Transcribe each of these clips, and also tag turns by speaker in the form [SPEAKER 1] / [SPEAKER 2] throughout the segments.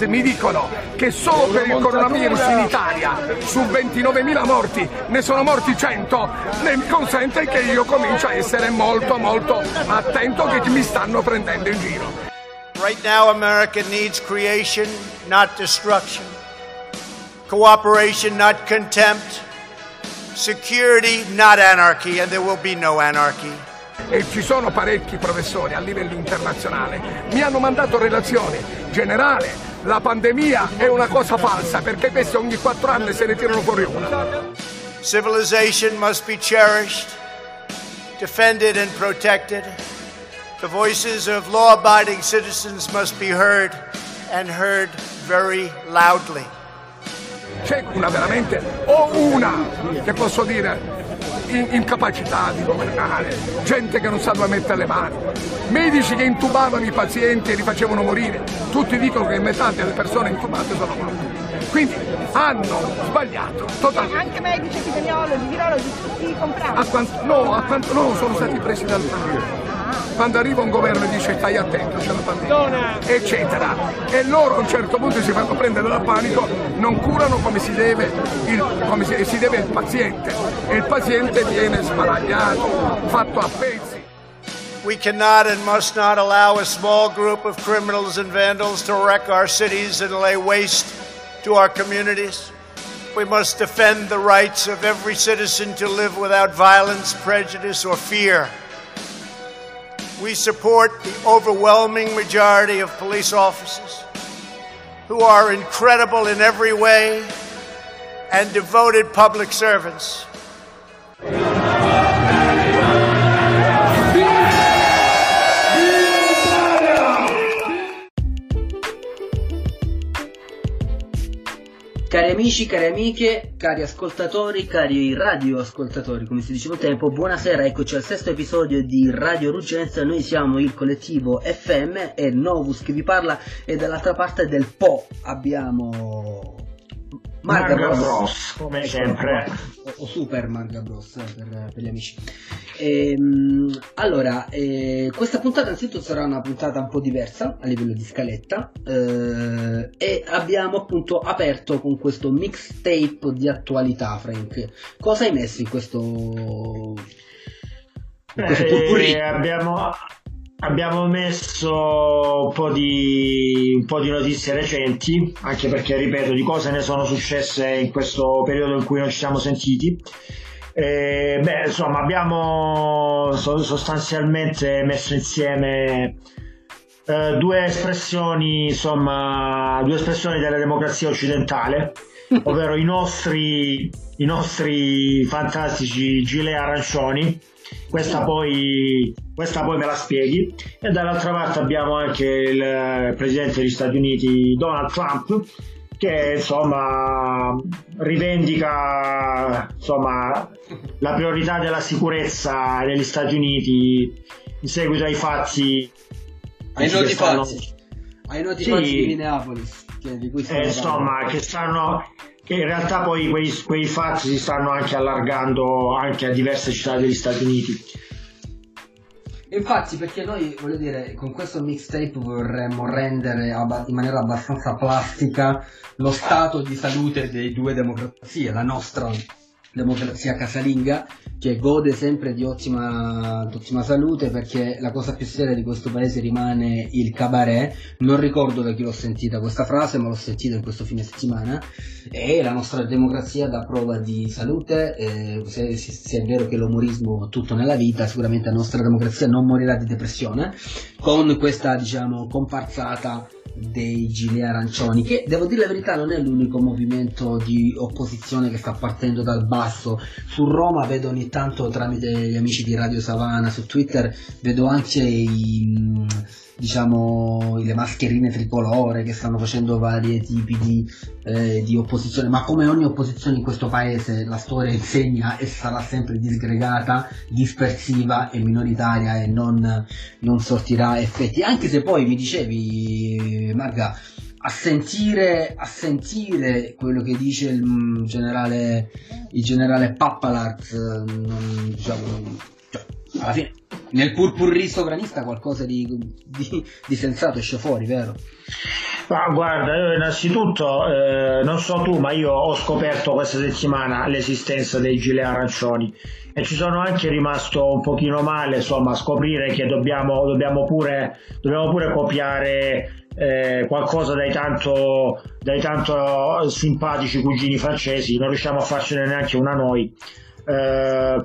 [SPEAKER 1] l'Istat mi dicono che solo per il coronavirus in Italia su 29.000 morti ne sono morti 100, mi consente che io comincio a essere molto molto attento che mi stanno prendendo in giro.
[SPEAKER 2] Right now America needs creation, not destruction. Cooperation, not contempt. Security, not anarchy, and there will be no anarchy
[SPEAKER 1] e ci sono parecchi professori a livello internazionale, mi hanno mandato relazioni. Generale, la pandemia è una cosa falsa perché questi ogni quattro anni se ne tirano fuori una.
[SPEAKER 2] Civilization must be cherished, defended and protected. The voices of law-abiding citizens must be heard and heard very loudly.
[SPEAKER 1] C'è una veramente, o una, che posso dire, incapacità di governare, gente che non sa dove mettere le mani, medici che intubavano i pazienti e li facevano morire, tutti dicono che metà delle persone intubate sono morte. Quindi hanno sbagliato totalmente.
[SPEAKER 3] Anche medici, epidemiologi, virologi, tutti comprati.
[SPEAKER 1] No, a quanto, no, sono stati presi dal quando arriva un governo e dice stai attento, c'è la pandemia, eccetera, e loro a un certo punto si fanno prendere dal panico, non curano come si deve il, come si, si deve il paziente e il paziente viene sbaragliato, fatto a pezzi.
[SPEAKER 2] We cannot and must not allow a small group of criminals and vandals to wreck our cities and lay waste to our communities. We must defend the rights of every citizen to live without violence, prejudice, or fear. We support the overwhelming majority of police officers who are incredible in every way and devoted public servants.
[SPEAKER 4] Cari amici, cari amiche, cari ascoltatori, cari radioascoltatori, come si diceva un tempo, buonasera, eccoci al sesto episodio di Radio Ruggenza, noi siamo il collettivo FM e Novus che vi parla e dall'altra parte del Po abbiamo
[SPEAKER 5] Marga, Marga Bros. Bros. come sempre
[SPEAKER 4] o, o, Super Marga Bros per, per gli amici ehm, allora eh, questa puntata innanzitutto sarà una puntata un po' diversa a livello di scaletta eh, e abbiamo appunto aperto con questo mixtape di attualità Frank cosa hai messo in questo
[SPEAKER 5] in questo eh, abbiamo Abbiamo messo un po, di, un po' di notizie recenti, anche perché, ripeto, di cose ne sono successe in questo periodo in cui non ci siamo sentiti. Eh, beh, insomma, abbiamo sostanzialmente messo insieme eh, due espressioni, insomma, due espressioni della democrazia occidentale, ovvero i nostri, i nostri fantastici gilet arancioni questa poi, questa poi me la spieghi. E dall'altra parte abbiamo anche il presidente degli Stati Uniti Donald Trump che insomma rivendica insomma, la priorità della sicurezza negli Stati Uniti in seguito ai fatti
[SPEAKER 4] ai noti stanno... fatti ai noti sì, fatti di Minneapolis
[SPEAKER 5] che, di cui eh, insomma che stanno che in realtà poi quei, quei fatti si stanno anche allargando anche a diverse città degli Stati Uniti.
[SPEAKER 4] Infatti, perché noi, voglio dire, con questo mixtape vorremmo rendere in maniera abbastanza plastica lo stato di salute delle due democrazie, la nostra democrazia casalinga che gode sempre di ottima, di ottima, salute perché la cosa più seria di questo paese rimane il cabaret. Non ricordo da chi l'ho sentita questa frase ma l'ho sentita in questo fine settimana. E la nostra democrazia dà prova di salute. Eh, se, se, è vero che l'umorismo è tutto nella vita sicuramente la nostra democrazia non morirà di depressione. Con questa diciamo comparsata dei gilet arancioni, che devo dire la verità non è l'unico movimento di opposizione che sta partendo dal basso. Su Roma vedo ogni tanto tramite gli amici di Radio Savana su Twitter, vedo anche i diciamo, le mascherine tricolore che stanno facendo vari tipi di, eh, di, opposizione, ma come ogni opposizione in questo paese la storia insegna e sarà sempre disgregata, dispersiva e minoritaria e non, non sortirà effetti, anche se poi mi dicevi Marga a sentire, a sentire quello che dice il mm, generale, il generale Pappalart, non, diciamo, alla fine nel purpurri sovranista qualcosa di, di, di sensato esce fuori, vero?
[SPEAKER 5] Ma guarda, io innanzitutto eh, non so tu, ma io ho scoperto questa settimana l'esistenza dei gilet arancioni. E ci sono anche rimasto un pochino male, insomma, a scoprire che dobbiamo, dobbiamo, pure, dobbiamo pure copiare eh, qualcosa dai tanto, dai tanto simpatici cugini francesi, non riusciamo a farcene neanche una noi eh,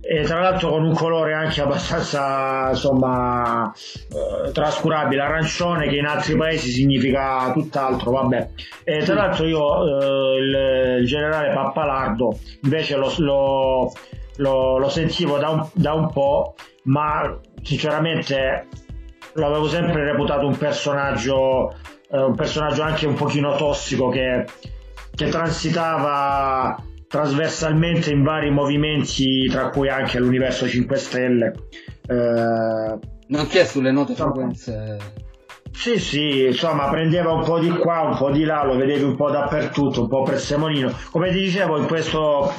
[SPEAKER 5] e tra l'altro con un colore anche abbastanza insomma eh, trascurabile. Arancione che in altri paesi significa tutt'altro vabbè. E tra l'altro io eh, il, il, generale Pappalardo invece lo, lo, lo, lo sentivo da un, da un po' ma sinceramente l'avevo sempre reputato un personaggio eh, un personaggio anche un pochino tossico che, che transitava trasversalmente in vari movimenti, tra cui anche l'universo 5 Stelle.
[SPEAKER 4] Eh, Nonché sulle note frequenze.
[SPEAKER 5] Sì, sì, insomma, prendeva un po' di qua, un po' di là, lo vedevi un po' dappertutto, un po' presemonino. Come ti dicevo, in questo,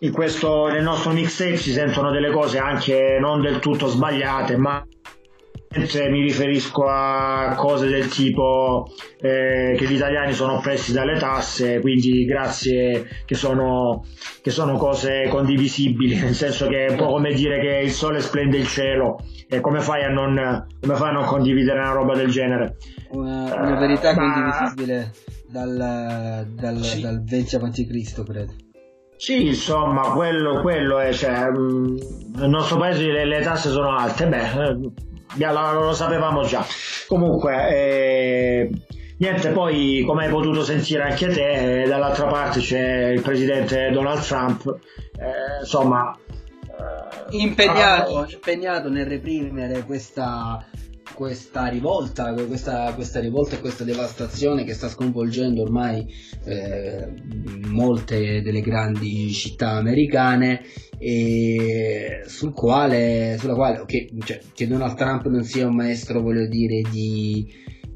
[SPEAKER 5] in questo, nel nostro mixtape si sentono delle cose anche non del tutto sbagliate, ma mi riferisco a cose del tipo eh, che gli italiani sono oppressi dalle tasse, quindi grazie che sono, che sono, cose condivisibili, nel senso che è un po' come dire che il sole splende il cielo e come fai a non, fai a non condividere una roba del genere?
[SPEAKER 4] Una, una verità uh, condivisibile dal, dal, sì. dal 20 a.C. credo.
[SPEAKER 5] Sì, insomma, quello, quello è, cioè, mm, nel nostro paese le, le tasse sono alte, beh, eh, lo, lo sapevamo già. Comunque, eh, niente, poi come hai potuto sentire anche te, eh, dall'altra parte c'è il presidente Donald Trump, eh, insomma...
[SPEAKER 4] Eh, impegnato, ah, impegnato nel reprimere questa questa rivolta, questa, questa, rivolta e questa devastazione che sta sconvolgendo ormai eh, molte delle grandi città americane e sul quale, sulla quale okay, cioè, che Donald Trump non sia un maestro, voglio dire, di,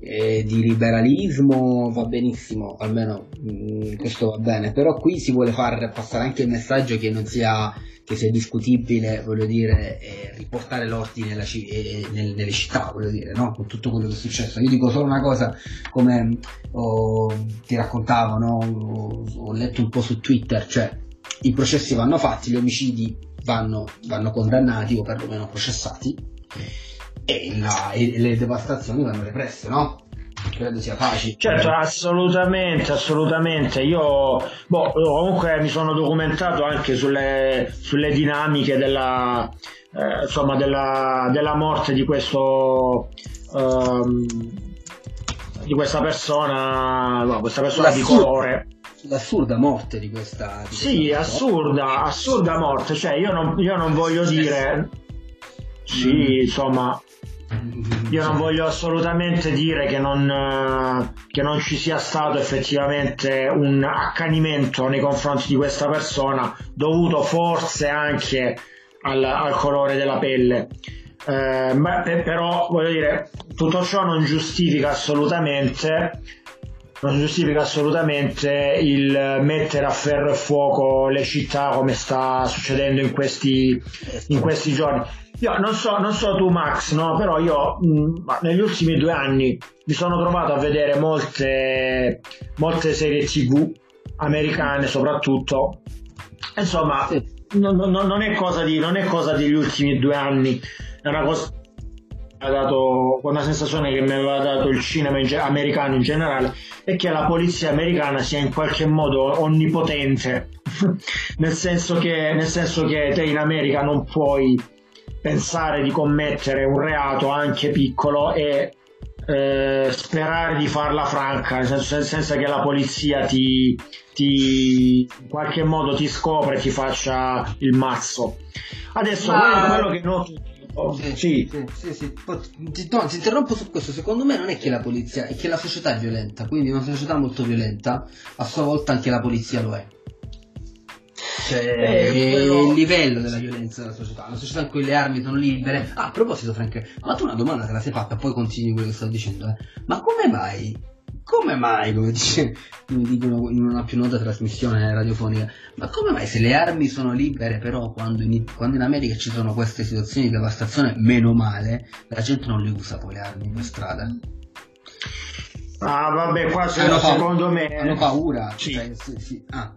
[SPEAKER 4] eh, di liberalismo va benissimo, almeno mh, mm, questo va bene, però qui si vuole far passare anche il messaggio che non sia che sia discutibile, voglio dire, eh, riportare l'ordine nella, eh, nel, nelle città, voglio dire, no? Con tutto quello che è successo. Io dico solo una cosa, come oh, ti raccontavo, no? ho, ho letto un po' su Twitter, cioè i processi vanno fatti, gli omicidi vanno, vanno condannati o perlomeno processati e, la, e le devastazioni vanno represse, no? Credo sia facile.
[SPEAKER 5] Certo, assolutamente, assolutamente. Io boh, comunque mi sono documentato anche sulle, sulle dinamiche della, eh, insomma, della, della, morte di questo. Um, di questa persona, no, questa persona di colore
[SPEAKER 4] l'assurda morte di questa. Di
[SPEAKER 5] sì, questa assurda, assurda morte. Cioè, io non, io non voglio dire. Sì, insomma, io non voglio assolutamente dire che non, eh, che non, ci sia stato effettivamente un accanimento nei confronti di questa persona dovuto forse anche al, al colore della pelle. Eh, ma, però voglio dire, tutto ciò non giustifica assolutamente non giustifica assolutamente il mettere a ferro e fuoco le città come sta succedendo in questi, in questi giorni. Io non so, non so tu Max, no? però io mh, negli ultimi due anni mi sono trovato a vedere molte, molte serie tv americane soprattutto. Insomma, non, non, non, è cosa di, non è cosa degli ultimi due anni, è una cosa dato una sensazione che mi aveva dato il cinema in, americano in generale è che la polizia americana sia in qualche modo onnipotente nel, senso che, nel senso che te in America non puoi pensare di commettere un reato anche piccolo e eh, sperare di farla franca, nel senso, senza che la polizia ti, ti, in qualche modo ti scopre e ti faccia il mazzo. Adesso Ma... quello, che noto
[SPEAKER 4] sì, sì. sì, sì. Ti, no, ti, interrompo su questo. Secondo me non è che la polizia, è che la società è violenta. Quindi una società molto violenta, a sua volta anche la polizia lo è. Cioè, eh, però... il livello della violenza della società, una società in cui le armi sono libere. Ah, a proposito, Frank, ma tu una domanda te la sei fatta, poi continui quello che sto dicendo, eh. Ma come mai come mai, come, dice, come dicono in una più nota trasmissione radiofonica, ma come mai se le armi sono libere, però quando in, quando in America ci sono queste situazioni di devastazione, meno male, la gente non le usa poi le armi per strada?
[SPEAKER 5] Ah, vabbè, qua hanno secondo
[SPEAKER 4] pa-
[SPEAKER 5] me.
[SPEAKER 4] Hanno paura. Sì. Cioè, sì, sì. Ah.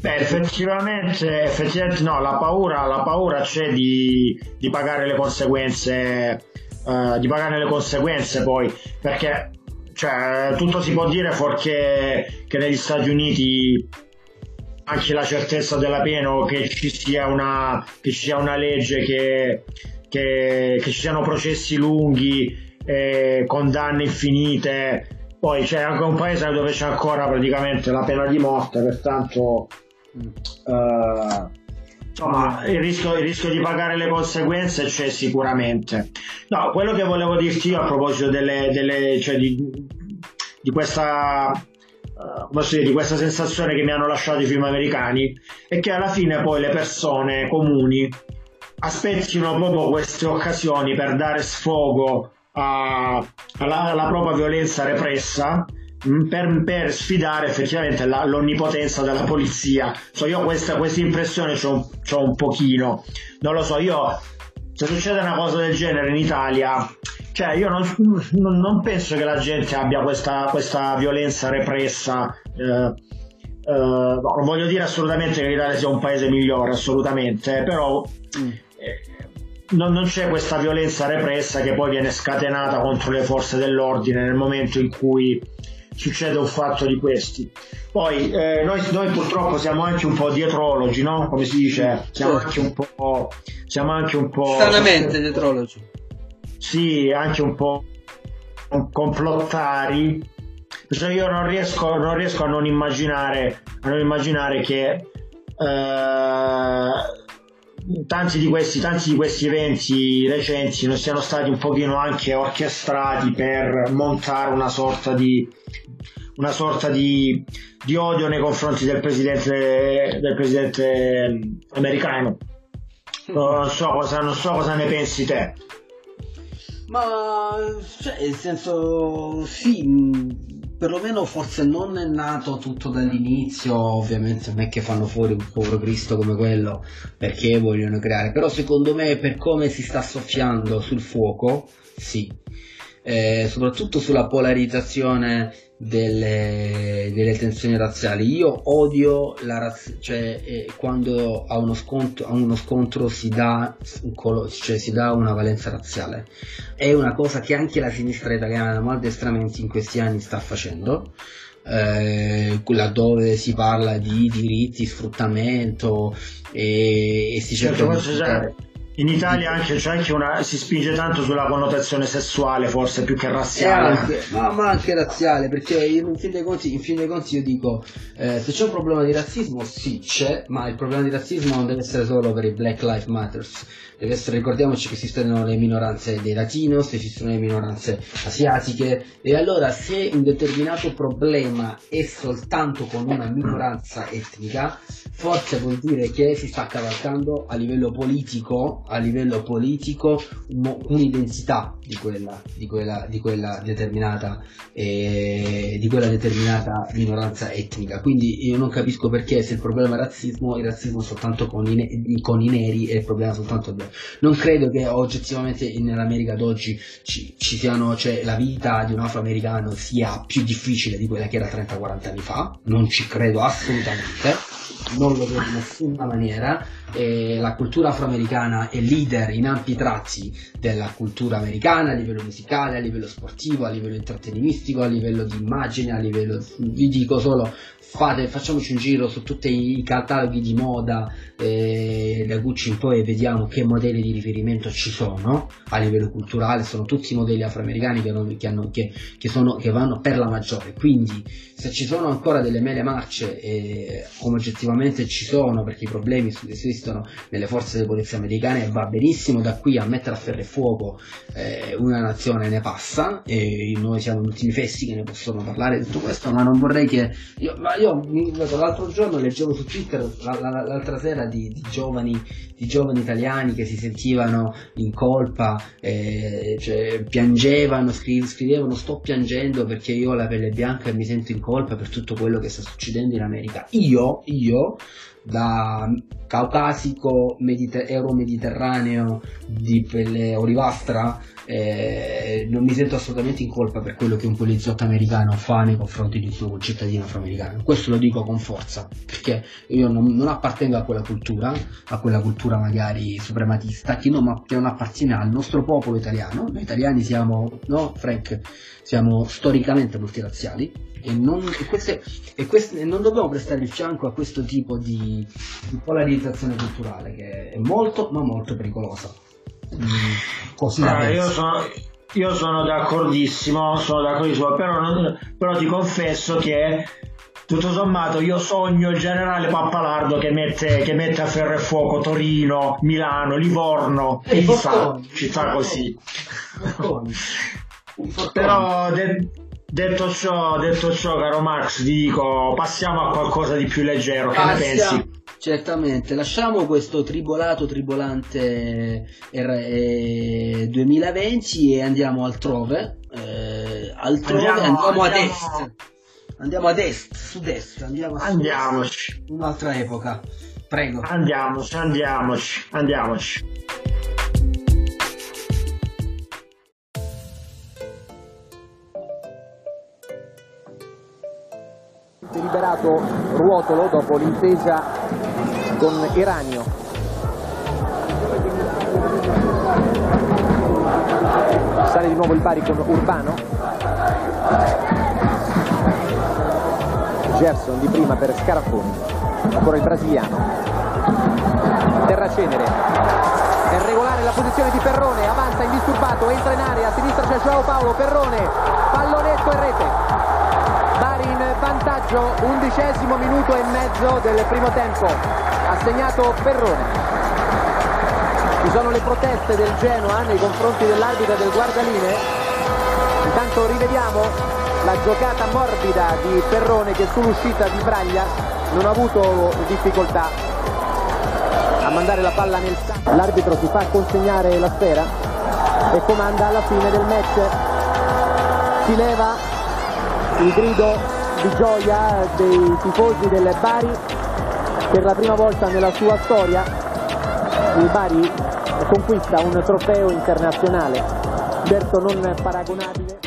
[SPEAKER 5] Beh, effettivamente, effettivamente no, la paura, la paura c'è di, di pagare le conseguenze. Uh, di pagare le conseguenze poi perché cioè, tutto si può dire fuorché che negli Stati Uniti anche la certezza della pena o che ci sia una, che ci sia una legge che, che, che ci siano processi lunghi eh, condanne infinite. Poi c'è anche un paese dove c'è ancora praticamente la pena di morte, pertanto uh, insomma, il rischio, il rischio, di pagare le conseguenze c'è sicuramente. No, quello che volevo dirti io a proposito delle, delle, cioè di, di, questa, uh, dire, di questa sensazione che mi hanno lasciato i film americani è che alla fine poi le persone comuni aspettino proprio queste occasioni per dare sfogo alla, alla propria violenza repressa mm, per, per, sfidare effettivamente la, l'onnipotenza della polizia. So, io questa, questa impressione ho un pochino, non lo so, io se succede una cosa del genere in Italia, cioè io non, non, non penso che la gente abbia questa, questa violenza repressa. Eh, eh, non voglio dire assolutamente che l'Italia sia un paese migliore, assolutamente, però mm. eh, non, non, c'è questa violenza repressa che poi viene scatenata contro le forze dell'ordine nel momento in cui succede un fatto di questi. Poi eh, noi, noi, purtroppo siamo anche un po' dietrologi, no? Come si dice? Siamo certo. anche un po'. Siamo anche un po'.
[SPEAKER 4] Stranamente dietrologi.
[SPEAKER 5] Sì, anche un po' complottari. Cioè io non riesco, non riesco a non immaginare, a non immaginare che. Eh, tanti di, questi, tanti di questi eventi recenti non siano stati un pochino anche orchestrati per montare una sorta di una sorta di, di odio nei confronti del presidente, del presidente americano. Non so, cosa, non so cosa ne pensi te.
[SPEAKER 4] Ma cioè, nel senso, sì, perlomeno forse non è nato tutto dall'inizio, ovviamente non è che fanno fuori un povero Cristo come quello perché vogliono creare, però secondo me per come si sta soffiando sul fuoco, sì, eh, soprattutto sulla polarizzazione delle, delle, tensioni razziali. Io odio la razz- cioè, eh, quando a uno, scontro, a uno scontro si dà, un colo- cioè, si dà, una valenza razziale. È una cosa che anche la sinistra italiana maldestramente in questi anni sta facendo. Eh, laddove si parla di diritti, sfruttamento e, e si cerca
[SPEAKER 5] certo, di in Italia anche, c'è anche una, si spinge tanto sulla connotazione sessuale, forse più che razziale.
[SPEAKER 4] Anche, ma, ma, anche razziale, perché in fin dei conti, in fin dei conti io dico, eh, se c'è un problema di razzismo, sì c'è, ma il problema di razzismo non deve essere solo per i Black Lives Matter deve essere, ricordiamoci che esistono le minoranze dei latinos, esistono le minoranze asiatiche e allora se un determinato problema è soltanto con una minoranza etnica, forse vuol dire che si sta cavalcando a livello politico, a livello politico un'identità di quella, di quella, di quella determinata eh, di quella determinata minoranza etnica. Quindi io non capisco perché se il problema è razzismo, il razzismo è soltanto con i, con i neri e il problema è soltanto non credo che oggettivamente nell'America d'oggi ci, ci siano, cioè la vita di un afroamericano sia più difficile di quella che era 30-40 anni fa, non ci credo assolutamente, non lo vedo in nessuna maniera. E la cultura afroamericana è leader in ampi tratti della cultura americana a livello musicale, a livello sportivo, a livello intrattenistico, a livello di immagine, a livello, vi dico solo fate, facciamoci un giro su tutti i cataloghi di moda eh, da Gucci in poi vediamo che modelli di riferimento ci sono a livello culturale, sono tutti modelli afroamericani che, non, che, hanno, che, sono, che vanno per la maggiore, quindi se ci sono ancora delle mele marce, eh, come oggettivamente ci sono, perché i problemi esistono nelle forze di polizia americane, va benissimo da qui a mettere a ferro e fuoco eh, una nazione ne passa e noi siamo gli ultimi fessi che ne possono parlare di tutto questo, ma non vorrei che... Io, io l'altro giorno leggevo su Twitter la, la, l'altra sera di, di, giovani, di, giovani, italiani che si sentivano in colpa, eh, cioè, piangevano, scrivevano sto piangendo perché io ho la pelle bianca e mi sento in colpa per tutto quello che sta succedendo in America. Io, io da caucasico mediter- euro-mediterraneo di pelle olivastra eh, non mi sento assolutamente in colpa per quello che un poliziotto americano fa nei confronti di un suo cittadino afroamericano. Questo lo dico con forza perché io non, non appartengo a quella cultura a quella cultura magari suprematista che non, che non appartiene al nostro popolo italiano. Noi italiani siamo no Frank? Siamo storicamente multirazziali e non, e queste, e queste, non dobbiamo prestare il fianco a questo tipo di, di polarizzazione culturale che è molto ma molto pericolosa.
[SPEAKER 5] Così ah, io, sono, io sono d'accordissimo, sono d'accordissimo però, non, però ti confesso che tutto sommato io sogno il generale Pappalardo che mette, che mette a ferro e fuoco Torino, Milano, Livorno, Pisa, città così. però de- Detto ciò, detto ciò, caro Max, dico passiamo a qualcosa di più leggero. Che ne pensi?
[SPEAKER 4] Certamente, lasciamo questo tribolato tribolante R- 2020 e andiamo altrove. Eh, altrove andiamo, andiamo, ad est. Andiamo ad est, sud-est, andiamo a
[SPEAKER 5] Andiamoci.
[SPEAKER 4] Un'altra epoca. Prego.
[SPEAKER 5] Andiamoci, andiamoci, andiamoci.
[SPEAKER 6] Deliberato Ruotolo dopo l'intesa con Eranio. Sale di nuovo il Bari con Urbano. Gerson di prima per Scarafoni. Ancora il brasiliano. Terracenere. È regolare la posizione di Perrone, avanza indisturbato, entra in area, a sinistra c'è Joao Paolo, Perrone, pallonetto e rete vantaggio, undicesimo minuto e mezzo del primo tempo, ha segnato Perrone. Ci sono le proteste del Genoa nei confronti dell'arbitro del guardaline. Intanto rivediamo la giocata morbida di Perrone che sull'uscita di Braglia non ha avuto difficoltà a mandare la palla nel campo. L'arbitro si fa consegnare la sfera e comanda alla fine del match. Si leva il grido di gioia dei tifosi del Bari per la prima volta nella sua storia. Il Bari conquista un trofeo internazionale. Certo non paragonabile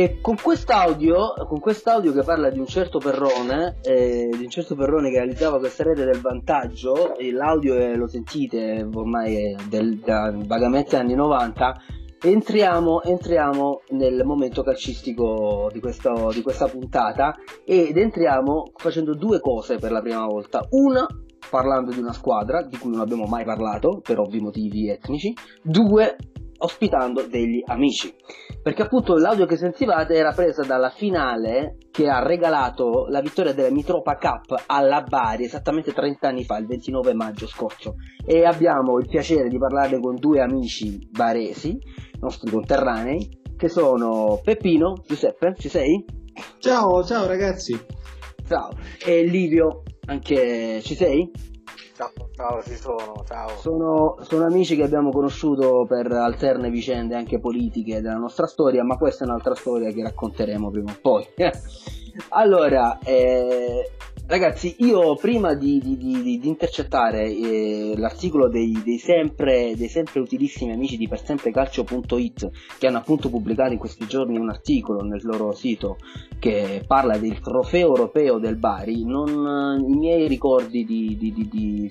[SPEAKER 4] E con quest'audio, con quest'audio che parla di un certo Perrone, eh, di un certo Perrone che realizzava questa rete del vantaggio, l'audio è, lo sentite ormai è del, da vagamente anni 90, entriamo, entriamo nel momento calcistico di, questo, di questa puntata ed entriamo facendo due cose per la prima volta. Una, parlando di una squadra di cui non abbiamo mai parlato per ovvi motivi etnici. Due, ospitando degli amici. Perché appunto l'audio che sentivate era presa dalla finale che ha regalato la vittoria della Mitropa Cup alla Bari esattamente 30 anni fa, il 29 maggio scorso. E abbiamo il piacere di parlare con due amici baresi, nostri conterranei, che sono Peppino, Giuseppe, ci sei?
[SPEAKER 7] Ciao, ciao ragazzi.
[SPEAKER 4] Ciao. E Livio, anche ci sei?
[SPEAKER 8] Ciao, ciao, ci sono, ciao.
[SPEAKER 4] Sono, sono, amici che abbiamo conosciuto per alterne vicende anche politiche della nostra storia, ma questa è un'altra storia che racconteremo prima o poi. allora, eh, Ragazzi, io prima di, di, di, di intercettare eh, l'articolo dei, dei, sempre, dei, sempre, utilissimi amici di persemprecalcio.it che hanno appunto pubblicato in questi giorni un articolo nel loro sito che parla del trofeo europeo del Bari, non, i miei ricordi di,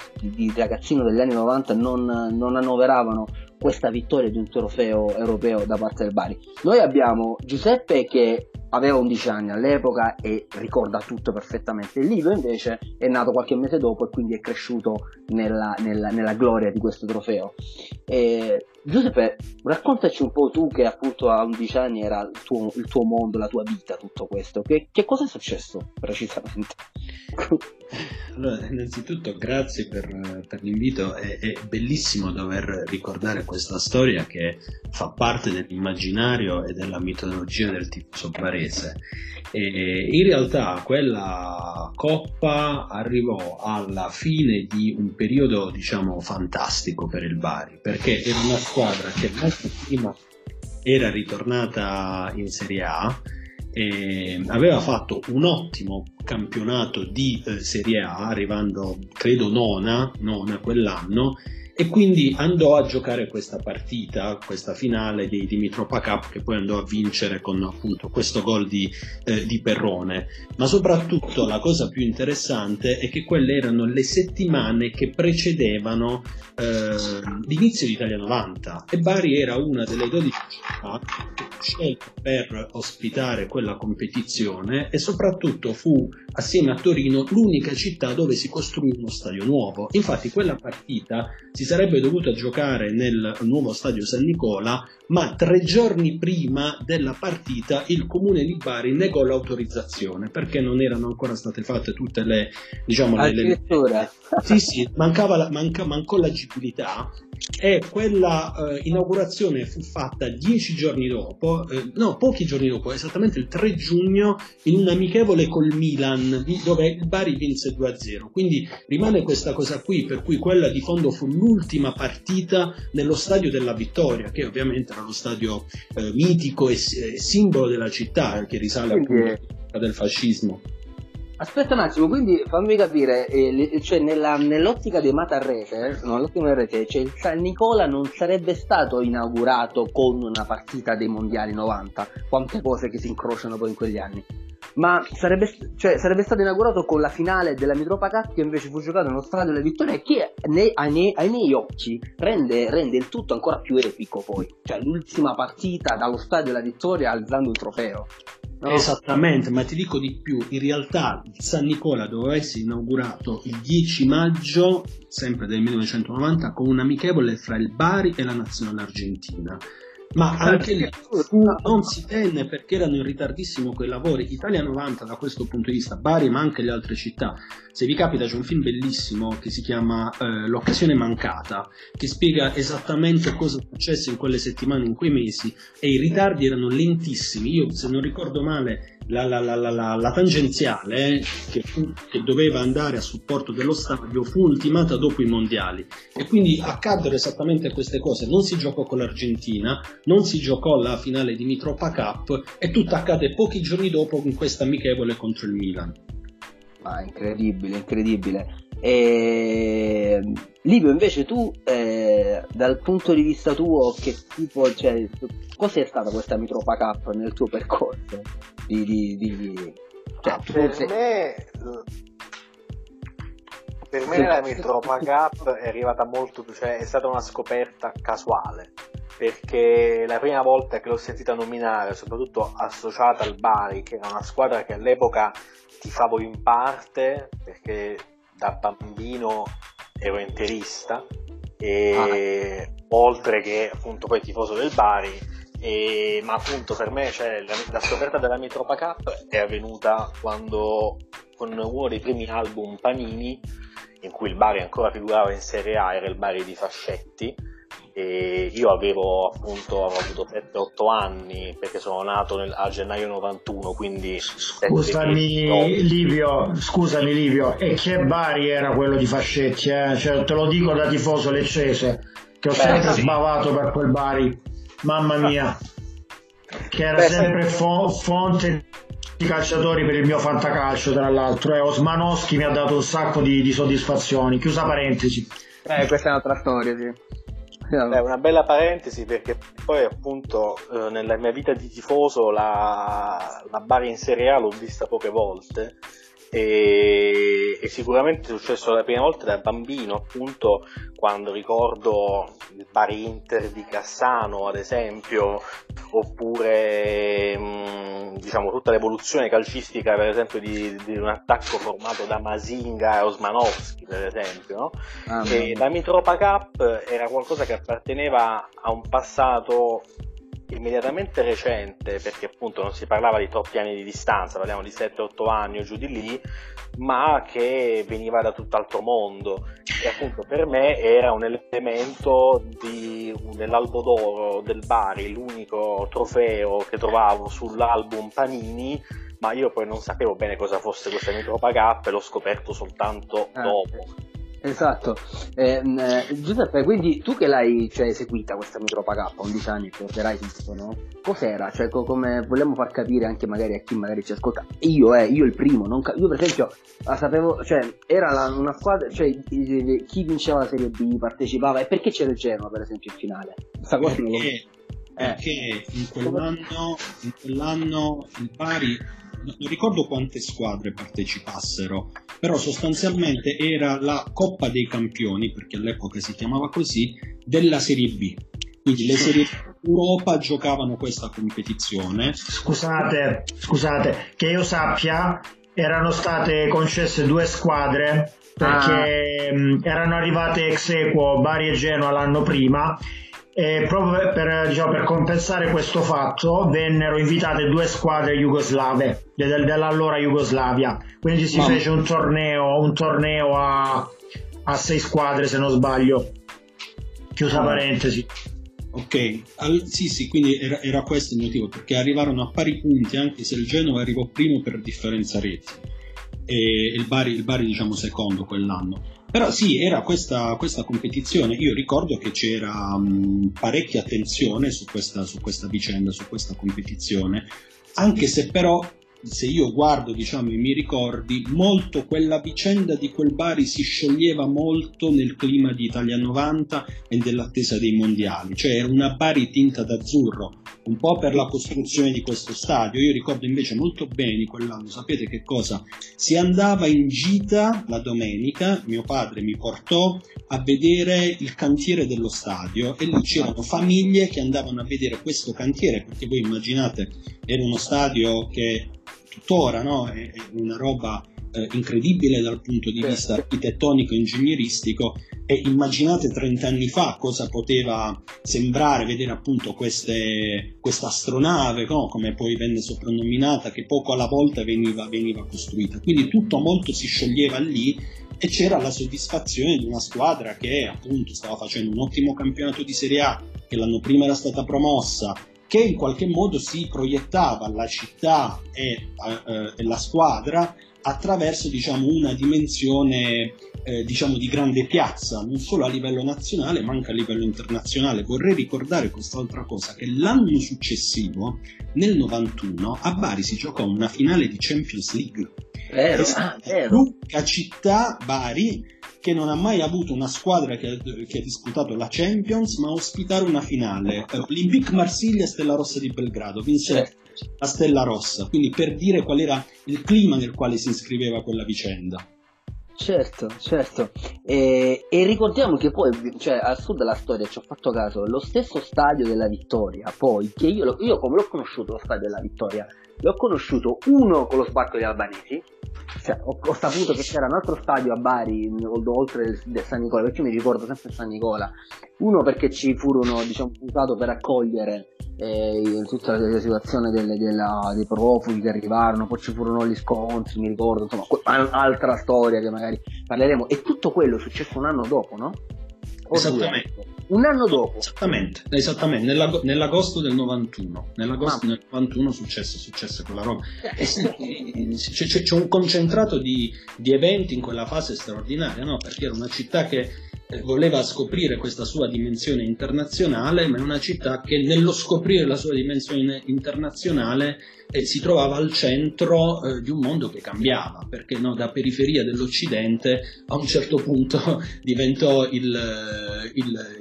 [SPEAKER 4] ragazzino degli anni 90 non, non annoveravano questa vittoria di un trofeo europeo da parte del Bari. Noi abbiamo Giuseppe che aveva 11 anni all'epoca e ricorda tutto perfettamente. Il Livio invece è nato qualche mese dopo e quindi è cresciuto nella, nella, nella gloria di questo trofeo. E Giuseppe, raccontaci un po' tu che appunto a 11 anni era il tuo, il tuo mondo, la tua vita, tutto questo. Che, che cosa è successo precisamente?
[SPEAKER 7] Allora, innanzitutto grazie per, per l'invito, è, è, bellissimo dover ricordare questa storia che fa parte dell'immaginario e della mitologia del tifoso barese. E in realtà quella coppa arrivò alla fine di un periodo diciamo fantastico per il Bari, perché era una squadra che molto prima era ritornata in Serie A e aveva fatto un ottimo campionato di eh, Serie A, arrivando credo nona, nona quell'anno, e quindi andò a giocare questa partita, questa finale di Dimitropa Cup che poi andò a vincere con appunto questo gol di, eh, di, Perrone. Ma soprattutto la cosa più interessante è che quelle erano le settimane che precedevano eh, l'inizio di Italia 90 e Bari era una delle 12 città scelte per ospitare quella competizione e soprattutto fu assieme a Torino l'unica città dove si costruì uno stadio nuovo. Infatti quella partita si sarebbe dovuta giocare nel nuovo stadio San Nicola, ma tre giorni prima della partita il comune di Bari negò l'autorizzazione perché non erano ancora state fatte tutte le diciamo le, le... sì sì mancava la, manca, mancò l'agibilità e quella eh, inaugurazione fu fatta dieci giorni dopo, eh, no, pochi giorni dopo, esattamente il 3 giugno, in un amichevole col Milan, dove il Bari vinse 2-0. Quindi rimane questa cosa qui, per cui quella di fondo fu l'ultima partita nello stadio della Vittoria, che ovviamente era lo stadio eh, mitico e, e, simbolo della città, che risale appunto del fascismo.
[SPEAKER 4] Aspetta un attimo, quindi fammi capire, eh, cioè nella, nell'ottica dei Matarrete, no, nell'ottica rete, cioè il San Nicola non sarebbe stato inaugurato con una partita dei mondiali 90, quante cose che si incrociano poi in quegli anni, ma sarebbe, cioè, sarebbe stato inaugurato con la finale della Mitropa Cup che invece fu giocata nello stadio delle vittorie che nei, ai, ai, miei, occhi rende, rende, il tutto ancora più epico poi, cioè l'ultima partita dallo stadio della vittoria alzando il trofeo.
[SPEAKER 7] No. Esattamente, ma ti dico di più, in realtà San Nicola doveva essere inaugurato il 10 maggio, sempre del 1990, con un amichevole fra il Bari e la nazionale argentina ma anche lì non si tenne perché erano in ritardissimo quei lavori. Italia 90 da questo punto di vista, Bari ma anche le altre città. Se vi capita c'è un film bellissimo che si chiama eh, L'occasione mancata, che spiega esattamente cosa è successo in quelle settimane, in quei mesi e i ritardi erano lentissimi. Io se non ricordo male la, la, la, la tangenziale che, che, doveva andare a supporto dello stadio fu ultimata dopo i mondiali e quindi accaddero esattamente queste cose. Non si giocò con l'Argentina, non si giocò la finale di Mitropa Cup e tutto accade pochi giorni dopo con questa amichevole contro il Milan.
[SPEAKER 4] Ah, incredibile, incredibile. E... Livio, invece tu, eh, dal punto di vista tuo, che tipo, cioè, cos'è stata questa Mitropa Cup nel tuo percorso? Di, di, di...
[SPEAKER 8] Cioè, ah, per sei... me, per me la Mitropa Cup è arrivata molto cioè è stata una scoperta casuale, perché la prima volta che l'ho sentita nominare, soprattutto associata al Bari, che era una squadra che all'epoca tifavo in parte, perché da bambino ero interista e ah. oltre che appunto poi tifoso del Bari e, ma appunto per me cioè, la, la, scoperta della Mitropa Cup è avvenuta quando con uno dei primi album Panini in cui il Bari ancora figurava in Serie A era il Bari di Fascetti e io avevo appunto avuto 7-8 anni perché sono nato nel, a gennaio 91 quindi
[SPEAKER 5] scusami Livio scusami Livio e che Bari era quello di Fascetti eh? cioè, te lo dico da tifoso leccese che ho Beh, sempre sì. sbavato per quel Bari. Mamma mia. Che era Beh, sempre fo- fonte di calciatori per il mio fantacalcio tra l'altro. E eh, Osmanowski mi ha dato un sacco di, di soddisfazioni. Chiusa parentesi.
[SPEAKER 4] Eh questa è un'altra storia sì
[SPEAKER 8] è una bella parentesi perché poi appunto eh, nella mia vita di tifoso la, la Bari in Serie A l'ho vista poche volte e, e, sicuramente è successo la prima volta da bambino appunto quando ricordo il bar Inter di Cassano ad esempio oppure mh, diciamo tutta l'evoluzione calcistica per esempio di, di, un attacco formato da Masinga e Osmanowski per esempio no? ah, e la Mitropa Cup era qualcosa che apparteneva a un passato immediatamente recente, perché appunto non si parlava di troppi anni di distanza, parliamo di 7-8 anni o giù di lì, ma che veniva da tutt'altro mondo e appunto per me era un elemento di, dell'albo d'oro del Bari, l'unico trofeo che trovavo sull'album Panini ma io poi non sapevo bene cosa fosse questa Mitropa Cup e l'ho scoperto soltanto ah, dopo.
[SPEAKER 4] Esatto, eh, eh, Giuseppe, quindi tu che l'hai cioè, eseguita questa Mitropa K 11 anni, ricorderai tutto, no? Cos'era? Cioè, co- come vogliamo far capire anche magari a chi magari ci ascolta. Io, eh, io il primo, ca- io per esempio la sapevo, cioè, era la, una squadra, cioè, chi vinceva la Serie B partecipava e perché c'era il Genoa per esempio in finale?
[SPEAKER 7] Questa cosa perché, perché in quell'anno, in quell'anno il Bari non ricordo quante squadre partecipassero, però sostanzialmente era la Coppa dei Campioni, perché all'epoca si chiamava così, della Serie B. Quindi le Serie Europa giocavano questa competizione.
[SPEAKER 5] Scusate, scusate, che io sappia, erano state concesse due squadre perché ah. erano arrivate ex equo Bari e Genoa l'anno prima e proprio per, diciamo, per, compensare questo fatto vennero invitate due squadre jugoslave dell'allora Jugoslavia. Quindi si Ma... fece un torneo, un torneo a, a, sei squadre se non sbaglio. Chiusa ah. parentesi.
[SPEAKER 7] Ok. Al, sì sì quindi era, era, questo il motivo perché arrivarono a pari punti anche se il Genova arrivò primo per differenza reti. E il Bari, il Bari diciamo secondo quell'anno però sì, era questa, questa competizione, io ricordo che c'era mh, parecchia attenzione su questa, su questa vicenda, su questa competizione, anche se però se io guardo diciamo, i miei ricordi, molto quella vicenda di quel Bari si scioglieva molto nel clima di Italia 90 e dell'attesa dei mondiali, cioè era una Bari tinta d'azzurro, un po' per la costruzione di questo stadio. Io ricordo invece molto bene quell'anno, sapete che cosa? Si andava in gita la domenica, mio padre mi portò a vedere il cantiere dello stadio e lì c'erano famiglie che andavano a vedere questo cantiere, perché voi immaginate era uno stadio che tuttora no? è, una roba eh, incredibile dal punto di vista architettonico e ingegneristico e immaginate 30 anni fa cosa poteva sembrare vedere appunto questa astronave no? come poi venne soprannominata che poco alla volta veniva, veniva costruita quindi tutto molto si scioglieva lì e c'era la soddisfazione di una squadra che appunto stava facendo un ottimo campionato di Serie A che l'anno prima era stata promossa che in qualche modo si proiettava la città e, eh, e la squadra attraverso diciamo, una dimensione eh, diciamo, di grande piazza, non solo a livello nazionale ma anche a livello internazionale. Vorrei ricordare quest'altra cosa, che l'anno successivo, nel 91, a Bari si giocò una finale di Champions League.
[SPEAKER 4] Vero,
[SPEAKER 7] ah, vero. L'unica città, Bari, che non ha mai avuto una squadra che, che ha disputato la Champions, ma ospitare una finale. Olympique Marsiglia e Stella Rossa di Belgrado, vinse la Stella Rossa, quindi per dire qual era il clima nel quale si iscriveva quella vicenda.
[SPEAKER 4] Certo, certo. E, e, ricordiamo che poi, cioè, al sud della storia ci ho fatto caso, lo stesso stadio della Vittoria, poi, che io, io come l'ho conosciuto lo stadio della Vittoria? L'ho conosciuto uno con lo sbarco di Albanesi, cioè, ho, ho, saputo che c'era un altro stadio a Bari, oltre del San Nicola, perché mi ricordo sempre San Nicola. Uno perché ci furono, diciamo, usato per accogliere eh, tutta la situazione delle, della, dei profughi che arrivarono, poi ci furono gli scontri, mi ricordo, insomma, altra storia che magari parleremo. E tutto quello è successo un anno dopo, no?
[SPEAKER 7] O Esattamente.
[SPEAKER 4] Un anno dopo.
[SPEAKER 7] Esattamente, esattamente nell'ag- nell'agosto del 91. Nell'agosto del 91 successe, successe quella roba. Eh, c'è, c'è, c'è, un concentrato di, di, eventi in quella fase straordinaria, no? Perché era una città che eh, voleva scoprire questa sua dimensione internazionale, ma è una città che nello scoprire la sua dimensione internazionale eh, si trovava al centro eh, di un mondo che cambiava, perché no, da periferia dell'Occidente a un certo punto diventò il, il,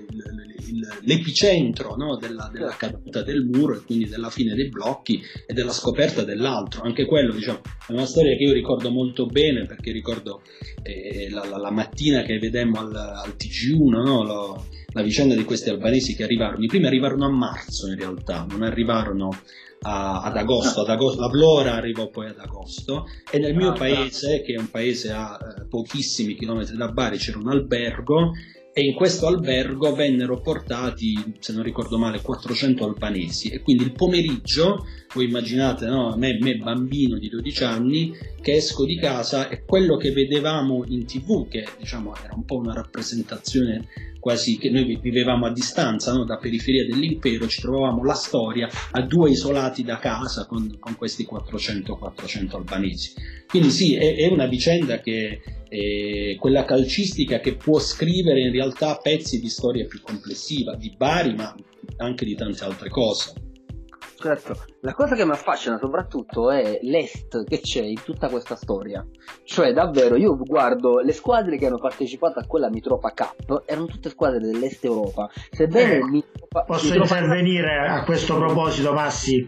[SPEAKER 7] il, l'epicentro no, della, della, caduta del muro e quindi della fine dei blocchi e della scoperta dell'altro. Anche quello diciamo, è una storia che io ricordo molto bene perché ricordo eh, la, la, la, mattina che vedemmo al, al TG1 no, lo, la vicenda di questi albanesi che arrivarono. I primi arrivarono a marzo in realtà, non arrivarono a, ad agosto, ad agosto, la Vlora arrivò poi ad agosto e nel mio ah, paese, che è un paese a eh, pochissimi chilometri da Bari, c'era un albergo e in questo albergo vennero portati, se non ricordo male, 400 albanesi. E quindi il pomeriggio, voi immaginate, no, me, me bambino di 12 anni che esco di casa e quello che vedevamo in tv, che diciamo era un po' una rappresentazione quasi che noi vivevamo a distanza no? da periferia dell'impero, ci trovavamo la storia a due isolati da casa con, con questi 400-400 albanesi. Quindi sì, è, è una vicenda che è quella calcistica che può scrivere in realtà pezzi di storia più complessiva, di Bari, ma anche di tante altre cose.
[SPEAKER 4] Certo, la cosa che mi affascina soprattutto è l'est che c'è in tutta questa storia. Cioè, davvero, io guardo le squadre che hanno partecipato a quella Mitropa Cup, erano tutte squadre dell'est Europa. Sebbene
[SPEAKER 5] eh, Mitropa, Posso Mitropa intervenire Cup... a questo proposito, Massi?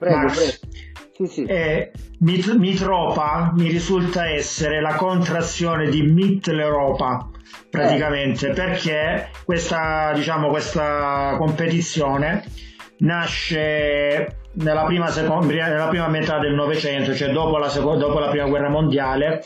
[SPEAKER 4] Prego, Max. prego.
[SPEAKER 5] Sì, sì. Eh, Mit- Mitropa mi risulta essere la contrazione di Mitteleuropa praticamente eh. perché questa, diciamo, questa competizione nasce nella prima, seconda, nella prima metà del Novecento, cioè dopo la, seconda, dopo la prima guerra mondiale,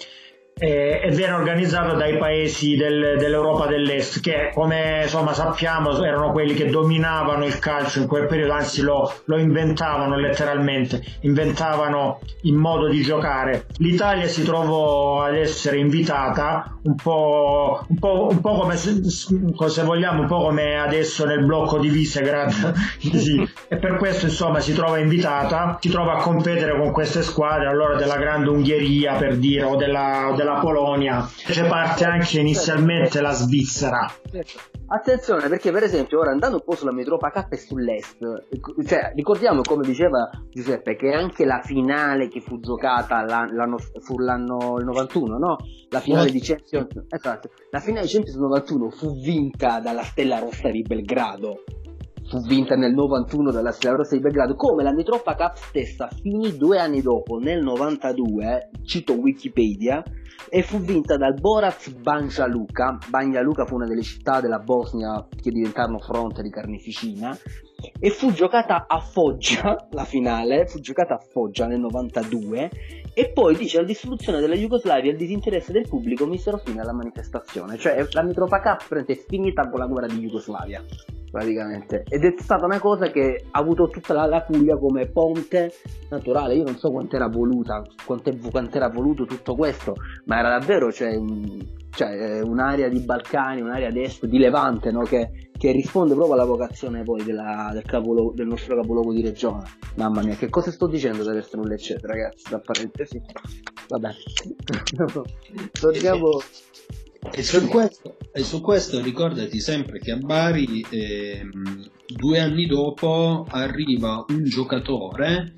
[SPEAKER 5] eh, e viene organizzato dai paesi del, dell'Europa dell'Est che come insomma, sappiamo erano quelli che dominavano il calcio in quel periodo, anzi lo, lo, inventavano letteralmente, inventavano il modo di giocare. L'Italia si trovò ad essere invitata un po', un po', un po come se, se, vogliamo, un po' come adesso nel blocco di Visegrad sì. e per questo insomma si trova invitata, si trova a competere con queste squadre allora della grande Ungheria per dire o della, o della della Polonia, c'è parte anche inizialmente la Svizzera.
[SPEAKER 4] Attenzione perché per esempio ora andando un po' sulla Metropa K e sull'Est, cioè ricordiamo come diceva Giuseppe che anche la finale che fu giocata l'anno, fu l'anno 91, no? La finale di Champions, esatto, la finale di Champions 91 fu vinta dalla Stella Rossa di Belgrado fu vinta nel 91 dalla Stella Rossa di Belgrado, come la Mitropa Cup stessa finì due anni dopo, nel 92, cito Wikipedia, e fu vinta dal Borac Banja Luka. Banja Luka fu una delle città della Bosnia che diventarono fronte di carneficina. E fu giocata a Foggia, la finale, fu giocata a Foggia nel 92 e poi dice la distruzione della Jugoslavia e il disinteresse del pubblico misero fine alla manifestazione, cioè la Mitropa Cup è finita con la guerra di Jugoslavia praticamente. Ed è stata una cosa che ha avuto tutta la, la Puglia come ponte naturale. Io non so quanto era voluta quanto, era voluto tutto questo ma era davvero cioè, cioè, un'area di Balcani un'area d'est di Levante no? che, che, risponde proprio alla vocazione poi della, del, capoluogo, del, nostro capoluogo di regione. Mamma mia che cosa sto dicendo per essere un leccese ragazzi? Tra parentesi vabbè. Torniamo
[SPEAKER 7] e su, questo, e su, questo, ricordati sempre che a Bari eh, due anni dopo arriva un giocatore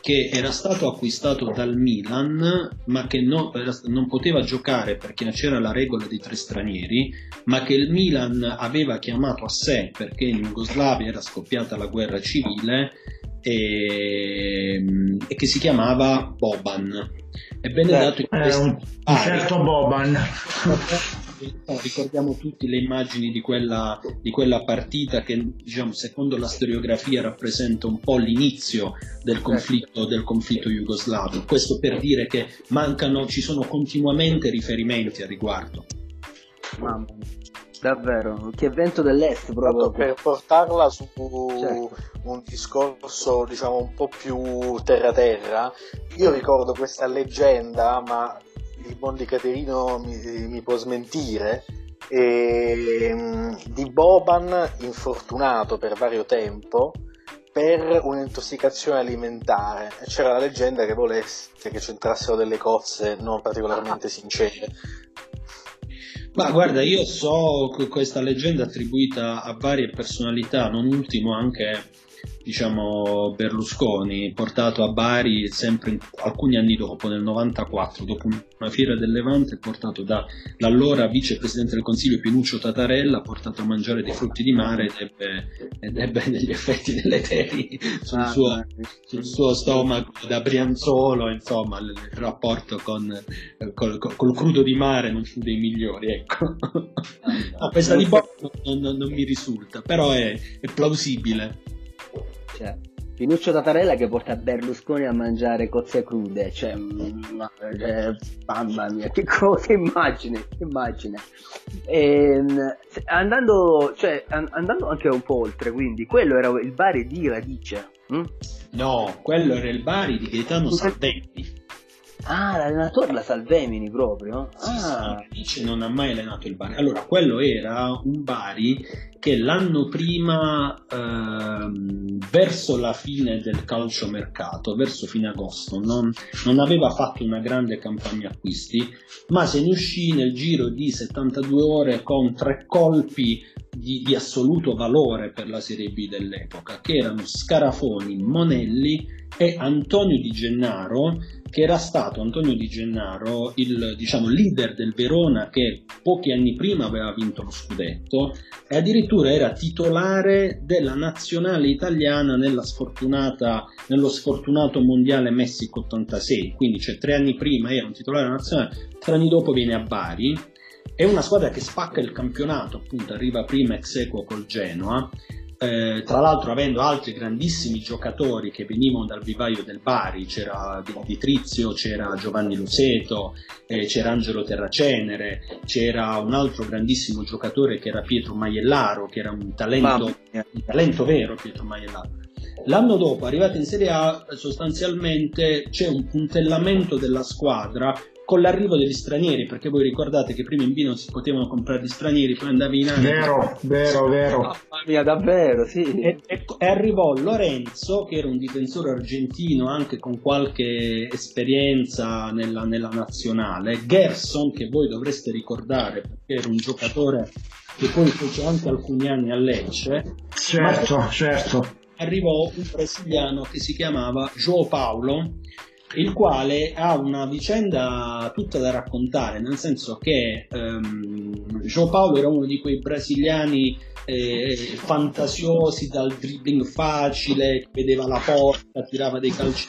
[SPEAKER 7] che era stato acquistato dal Milan ma che no, non poteva giocare perché c'era la regola dei tre stranieri ma che il Milan aveva chiamato a sé perché in Jugoslavia era scoppiata la guerra civile e, e che si chiamava Boban Ebbene
[SPEAKER 5] Beh, dato in questi un, un certo Boban.
[SPEAKER 7] Ricordiamo tutti le immagini di quella, di quella partita che, diciamo, secondo la storiografia rappresenta un po' l'inizio del conflitto, del conflitto jugoslavo. Questo per dire che mancano, ci sono continuamente riferimenti a riguardo.
[SPEAKER 4] Mamma mia. Davvero, che vento dell'est proprio.
[SPEAKER 8] Per portarla su certo. un discorso diciamo un po' più terra-terra, io ricordo questa leggenda, ma il buon di Caterino mi, mi può smentire, e, ehm, di Boban infortunato per vario tempo per un'intossicazione alimentare. C'era la leggenda che volesse che c'entrassero delle cozze non particolarmente sincere.
[SPEAKER 7] Ma guarda, io so questa leggenda attribuita a varie personalità, non ultimo anche diciamo, Berlusconi, portato a Bari sempre in, alcuni anni dopo, nel 94, dopo una fiera del Levante, portato da, dall'allora vicepresidente del Consiglio Pinuccio Tatarella, portato a mangiare dei frutti di mare ed ebbe, ed ebbe degli effetti deleteri sul, ah, suo, sul suo stomaco da Brianzolo, insomma, il, il rapporto con, col, col, crudo di mare non fu dei migliori, ecco. A questa di Bocco non, non, non, mi risulta, però è, è plausibile.
[SPEAKER 4] Cioè, Pinuccio Tatarella che porta Berlusconi a mangiare cozze crude, cioè, ma, eh, mamma mia, che cosa, immagine, che immagine. E, ehm, andando, cioè, andando anche un po' oltre, quindi, quello era il Bari di Radice. Hm?
[SPEAKER 7] No, quello era il Bari di Gaetano Salvetti.
[SPEAKER 4] Ah, l'allenatore la Salvemini proprio?
[SPEAKER 7] Ah. Sì, sì, non ha mai allenato il Bari. Allora, quello era un Bari che l'anno prima, ehm, verso la fine del calciomercato, verso fine agosto, non, non, aveva fatto una grande campagna acquisti, ma se ne uscì nel giro di 72 ore con tre colpi di, di assoluto valore per la Serie B dell'epoca, che erano Scarafoni, Monelli e Antonio Di Gennaro, che era stato Antonio Di Gennaro il diciamo, leader del Verona che pochi anni prima aveva vinto lo scudetto e addirittura era titolare della nazionale italiana nello sfortunato mondiale Messico 86, quindi cioè, tre anni prima era un titolare nazionale, tre anni dopo viene a Bari. È una squadra che spacca il campionato, appunto, arriva prima ex equo col Genoa eh, tra l'altro avendo altri grandissimi giocatori che venivano dal vivaio del Bari, c'era Di Trizio, c'era Giovanni Luceto, eh, c'era Angelo Terracenere, c'era un altro grandissimo giocatore che era Pietro Maiellaro, che era un talento, un talento vero Pietro Maiellaro. L'anno dopo, arrivato in Serie A, sostanzialmente c'è un puntellamento della squadra con l'arrivo degli stranieri, perché voi ricordate che prima in B non si potevano comprare gli stranieri, poi andavi in
[SPEAKER 5] America. Vero, vero, vero.
[SPEAKER 4] Mamma mia, davvero, sì.
[SPEAKER 7] E, e, e, arrivò Lorenzo, che era un difensore argentino anche con qualche esperienza nella, nella nazionale, Gerson, che voi dovreste ricordare perché era un giocatore che poi fece anche alcuni anni a Lecce.
[SPEAKER 5] Certo, certo.
[SPEAKER 7] Arrivò un brasiliano che si chiamava João Paulo, il quale ha una vicenda tutta da raccontare, nel senso che ehm, João Paulo era uno di quei brasiliani eh, fantasiosi dal dribbling facile, vedeva la porta, tirava dei calci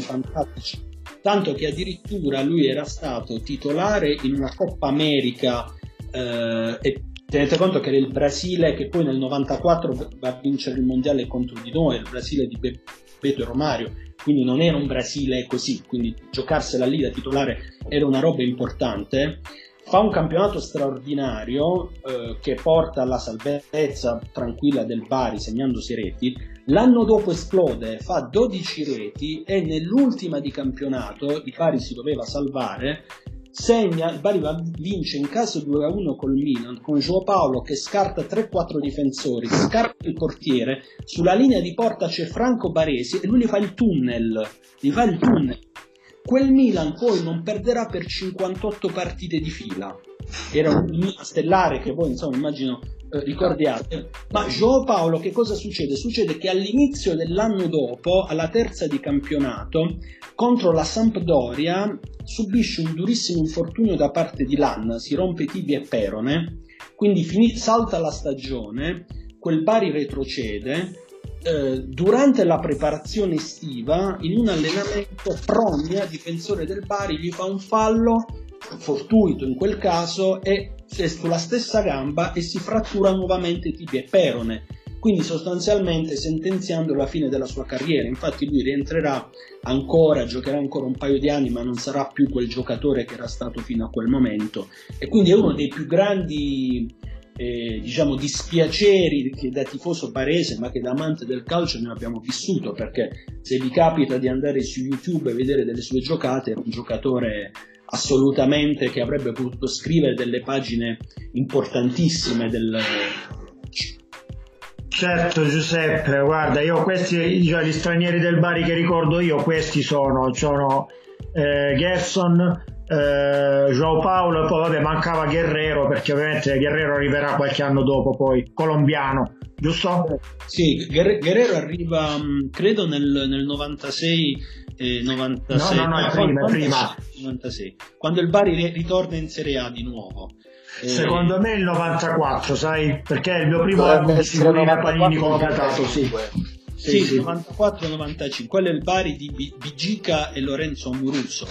[SPEAKER 7] fantastici, tanto che addirittura lui era stato titolare in una Coppa America eh, e tenete conto che era il Brasile che poi nel 94 va a vincere il mondiale contro di noi, il Brasile di Beto e Romario quindi non era un Brasile così, quindi giocarsela lì da titolare era una roba importante. Fa un campionato straordinario eh, che porta alla salvezza tranquilla del Bari segnandosi reti. L'anno dopo esplode, fa 12 reti e nell'ultima di campionato il Bari si doveva salvare segna, il Bari vince in caso 2-1 col Milan con Joao Paolo che scarta 3-4 difensori, scarta il portiere, sulla linea di porta c'è Franco Baresi e lui gli fa il tunnel, gli fa il tunnel. Quel Milan poi non perderà per 58 partite di fila. Era un Milan stellare che voi insomma immagino ricordiate. Ma Joao Paolo che cosa succede? Succede che all'inizio dell'anno dopo, alla terza di campionato, contro la Sampdoria subisce un durissimo infortunio da parte di Lanna, si rompe tibia e perone, quindi finì, salta la stagione, quel Bari retrocede, eh, durante la preparazione estiva, in un allenamento, Progna, difensore del Bari, gli fa un fallo fortuito in quel caso e sulla stessa gamba e si frattura nuovamente tibia e perone quindi sostanzialmente sentenziando la fine della sua carriera. Infatti lui rientrerà ancora, giocherà ancora un paio di anni, ma non sarà più quel giocatore che era stato fino a quel momento. E quindi è uno dei più grandi eh, diciamo dispiaceri che da tifoso barese ma che da amante del calcio ne abbiamo vissuto perché se vi capita di andare su YouTube e vedere delle sue giocate è un giocatore assolutamente che avrebbe potuto scrivere delle pagine importantissime del,
[SPEAKER 5] Certo Giuseppe, guarda, io questi, cioè, gli stranieri del Bari che ricordo io, questi sono, sono eh, Gerson, eh, Joao Paolo e poi vabbè mancava Guerrero perché ovviamente Guerrero arriverà qualche anno dopo poi, colombiano, giusto?
[SPEAKER 7] Sì, Guerrero arriva mm, credo nel, nel 96 eh, 96
[SPEAKER 5] no, no, no, è prima, è prima.
[SPEAKER 7] 96, quando il Bari ritorna in Serie A di nuovo.
[SPEAKER 5] Eh, secondo me il 94 sai perché è il mio primo album di figurine Panini completato sì.
[SPEAKER 7] Sì, sì, 94-95 quello è il Bari di Bigica e Lorenzo Amuruso.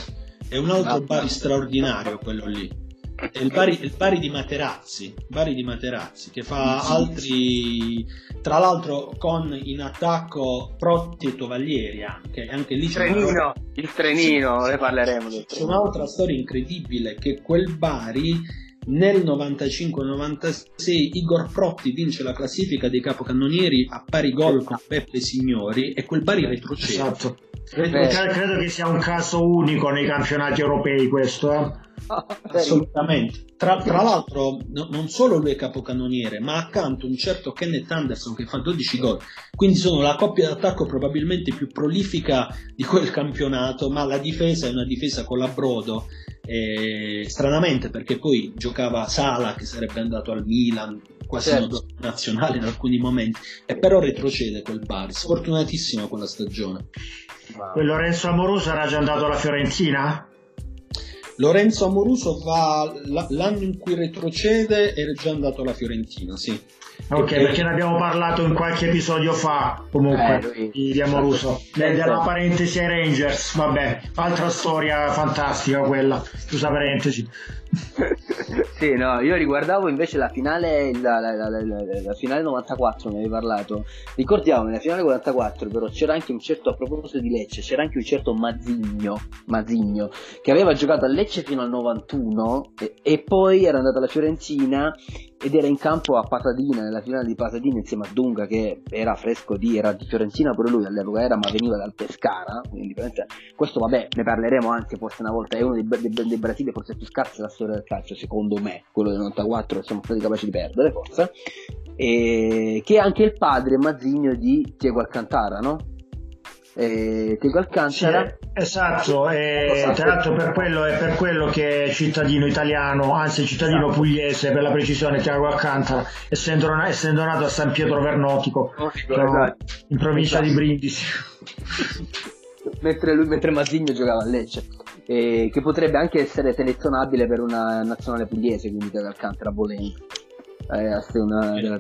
[SPEAKER 7] È un altro Bari straordinario quello lì. È il Bari, il Bari di Materazzi, Bari di Materazzi, che fa altri, tra l'altro con in attacco Protti e Tovaglieri anche, anche lì
[SPEAKER 4] il trenino, una... il trenino, sì, ne parleremo del
[SPEAKER 7] C'è un'altra storia incredibile che quel Bari nel 95-96 Igor Protti vince la classifica dei capocannonieri a pari gol con Peppe Signori e quel Bari retrocede.
[SPEAKER 5] Esatto. Credo, credo che sia un caso unico nei campionati europei questo. Eh?
[SPEAKER 7] Assolutamente. Tra, tra l'altro, no, non solo lui è capocannoniere, ma accanto un certo Kenneth Anderson che fa 12 gol. Quindi sono la coppia d'attacco probabilmente più prolifica di quel campionato, ma la difesa è una difesa con la Brodo. Eh, stranamente perché poi giocava Sala che sarebbe andato al Milan quasi certo. nazionale in alcuni momenti e però retrocede quel Bari sfortunatissimo quella stagione
[SPEAKER 5] Wow. Lorenzo Amoruso era già andato alla Fiorentina?
[SPEAKER 7] Lorenzo Amoruso va l'anno in cui retrocede era già andato alla Fiorentina, sì.
[SPEAKER 5] Ok, e perché ne abbiamo parlato in qualche episodio fa, comunque, eh, di Amoruso. Della parentesi ai Rangers, vabbè, altra storia fantastica quella, chiusa parentesi.
[SPEAKER 4] sì, no, io riguardavo invece la finale, la, la, la, la finale 94, ne avevi parlato. Ricordiamo, nella finale 44 però c'era anche un certo, a proposito di Lecce, c'era anche un certo Mazzigno, Mazzigno che aveva giocato a Lecce fino al 91 e, e poi era andato alla Fiorentina ed era in campo a Pasadena, nella finale di Pasadena insieme a Dunga che era fresco di, era di Fiorentina pure lui all'epoca era, ma veniva dal Pescara, quindi questo vabbè ne parleremo anche forse una volta, è uno dei, dei, dei Brasile forse più scarsi della storia del calcio, secondo me, quello del 94 siamo stati capaci di perdere forse, e che è anche il padre Mazzigno di Diego Alcantara, no? Eh, Tego Alcantara.
[SPEAKER 5] Sì, esatto, e tra l'altro per quello, è per quello che è cittadino italiano, anzi cittadino esatto. pugliese per la precisione, Tiago Alcantara, essendo, essendo, nato a San Pietro Vernotico, esatto. in provincia esatto. di Brindisi.
[SPEAKER 4] mentre, lui, mentre Masigno giocava a Lecce. Eh, che potrebbe anche essere selezionabile per una nazionale pugliese, quindi Tiago Alcantara volendo. Eh, una, della...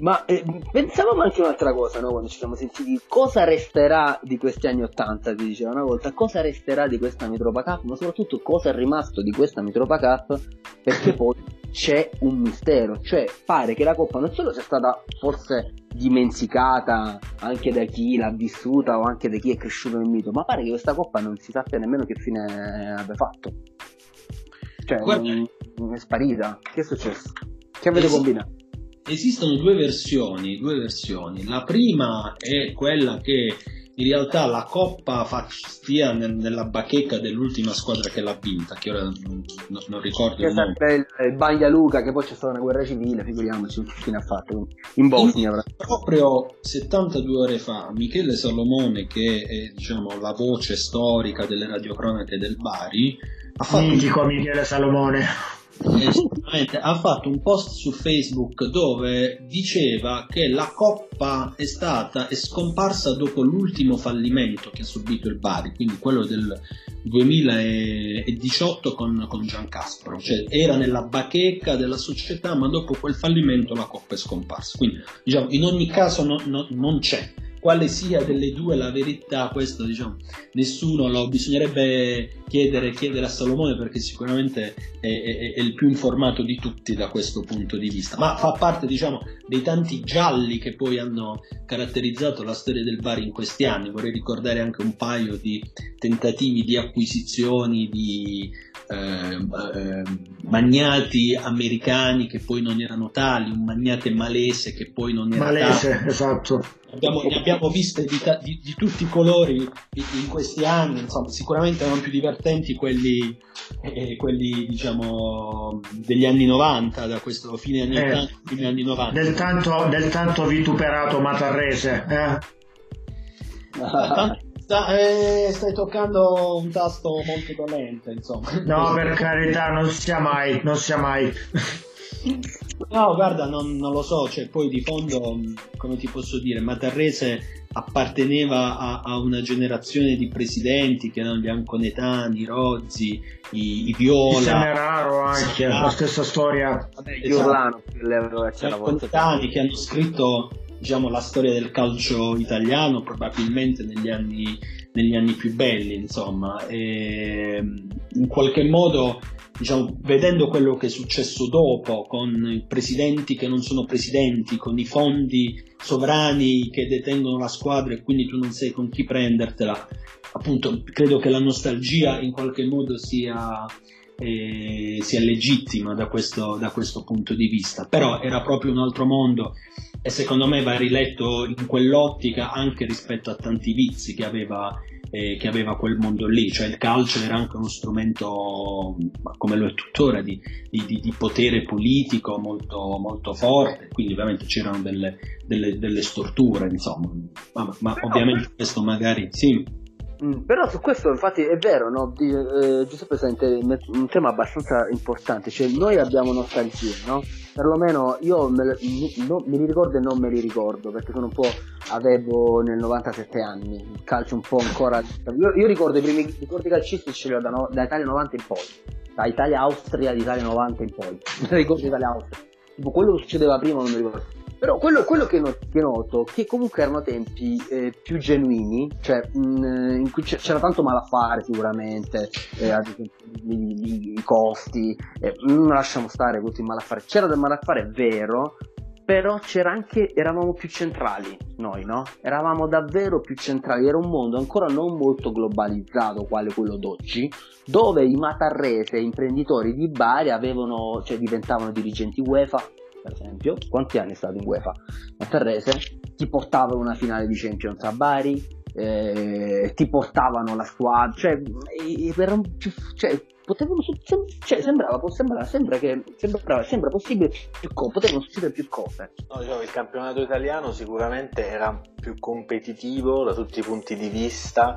[SPEAKER 4] Ma eh, pensavamo anche un'altra cosa, no? Quando ci siamo sentiti, cosa resterà di questi anni Ottanta, si diceva una volta, cosa resterà di questa Mitropa Cup, ma soprattutto cosa è rimasto di questa Mitropa Cup, perché poi c'è un mistero, cioè pare che la Coppa non solo sia stata forse dimenticata anche da chi l'ha vissuta o anche da chi è cresciuto nel mito, ma pare che questa Coppa non si sappia nemmeno che fine abbia fatto. Cioè, non, è sparita. Che è successo? Che avete combinato?
[SPEAKER 7] Esistono due versioni, due versioni. La prima è quella che in realtà la coppa fa, stia nella bacheca dell'ultima squadra che l'ha vinta, che ora non, non ricordo
[SPEAKER 4] che il nome. Il, il Baglia Luca, che poi c'è stata una guerra civile, figuriamoci che fine ha fatto in Bosnia. In,
[SPEAKER 7] proprio 72 ore fa, Michele Salomone, che è diciamo, la voce storica delle radiocronache del Bari,
[SPEAKER 5] ha fatto... Mitico Michele Salomone
[SPEAKER 7] ha fatto un post su Facebook dove diceva che la coppa è stata è scomparsa dopo l'ultimo fallimento che ha subito il Bari, quindi quello del 2018 con, con Giancaspro, cioè era nella bacheca della società, ma dopo quel fallimento la coppa è scomparsa. Quindi diciamo, in ogni caso no, no, non c'è quale sia delle due la verità, questo diciamo, nessuno lo bisognerebbe chiedere, chiedere a Salomone perché sicuramente è, è, è, il più informato di tutti da questo punto di vista, ma fa parte diciamo, dei tanti gialli che poi hanno caratterizzato la storia del Bari in questi anni. Vorrei ricordare anche un paio di tentativi di acquisizioni di eh, eh, magnati americani che poi non erano tali, un magnate malese che poi non era
[SPEAKER 5] malese, tale. esatto.
[SPEAKER 7] Abbiamo, ne abbiamo viste di, di, di, tutti i colori in questi anni, insomma, sicuramente erano più divertenti quelli, eh, quelli diciamo, degli anni 90, da questo fine anni eh, 80, fine anni 90.
[SPEAKER 5] Del tanto, del tanto vituperato Matarrese, eh?
[SPEAKER 7] Sta, eh, stai toccando un tasto molto dolente, insomma.
[SPEAKER 5] No, per carità, non sia mai, non sia mai.
[SPEAKER 7] No, guarda, non, non, lo so, cioè poi di fondo, come ti posso dire, Matarrese apparteneva a, a una generazione di presidenti che erano gli Anconetani, Rozzi, i, i Viola.
[SPEAKER 5] Semeraro anche, ah, la stessa storia.
[SPEAKER 4] Vabbè, Giurlano,
[SPEAKER 7] esatto. Gli Anconetani che hanno scritto diciamo, la storia del calcio italiano probabilmente negli anni, negli anni più belli, insomma. E, in qualche modo diciamo, vedendo quello che è successo dopo, con i presidenti che non sono presidenti, con i fondi sovrani che detengono la squadra e quindi tu non sai con chi prendertela, appunto credo che la nostalgia in qualche modo sia, eh, sia legittima da questo, da questo punto di vista, però era proprio un altro mondo e secondo me va riletto in quell'ottica anche rispetto a tanti vizi che aveva eh, che aveva quel mondo lì, cioè il calcio era anche uno strumento, come lo è tuttora, di, di, di potere politico molto, molto, forte, quindi ovviamente c'erano delle, delle, delle storture, insomma, ma, ma ovviamente questo magari sì.
[SPEAKER 4] Mm, però su questo infatti è vero, no? Di, eh, Giuseppe sente un tema abbastanza importante, cioè noi abbiamo nostalgia, no? Perlomeno io me, no, me li ricordo e non me li ricordo, perché sono un po' avevo nel 97 anni, il calcio un po' ancora... Io, io ricordo i primi ricordi calcistici da, no, da Italia 90 in poi, da Italia-Austria, di Italia 90 in poi, ricordo Italia-Austria. Tipo quello che succedeva prima non mi ricordo però quello, quello che, not- che, noto, che comunque erano tempi eh, più genuini, cioè mh, in cui c'era tanto malaffare sicuramente, eh, ad i, costi, eh, non lasciamo stare tutti il malaffare, c'era del malaffare vero, però c'era anche, eravamo più centrali noi, no? Eravamo davvero più centrali, era un mondo ancora non molto globalizzato quale quello d'oggi, dove i Matarrese, imprenditori di Bari, avevano, cioè diventavano dirigenti UEFA, per esempio, quanti anni è stato in UEFA? A Terrese, ti portavano una finale di Champions a Bari, eh, ti portavano la squadra, cioè, cioè potevano cioè, sembrava, sembrava, sembra che sembrava, sembra possibile più cose, potevano succedere più cose.
[SPEAKER 8] No, diciamo, il campionato italiano sicuramente era più competitivo da tutti i punti di vista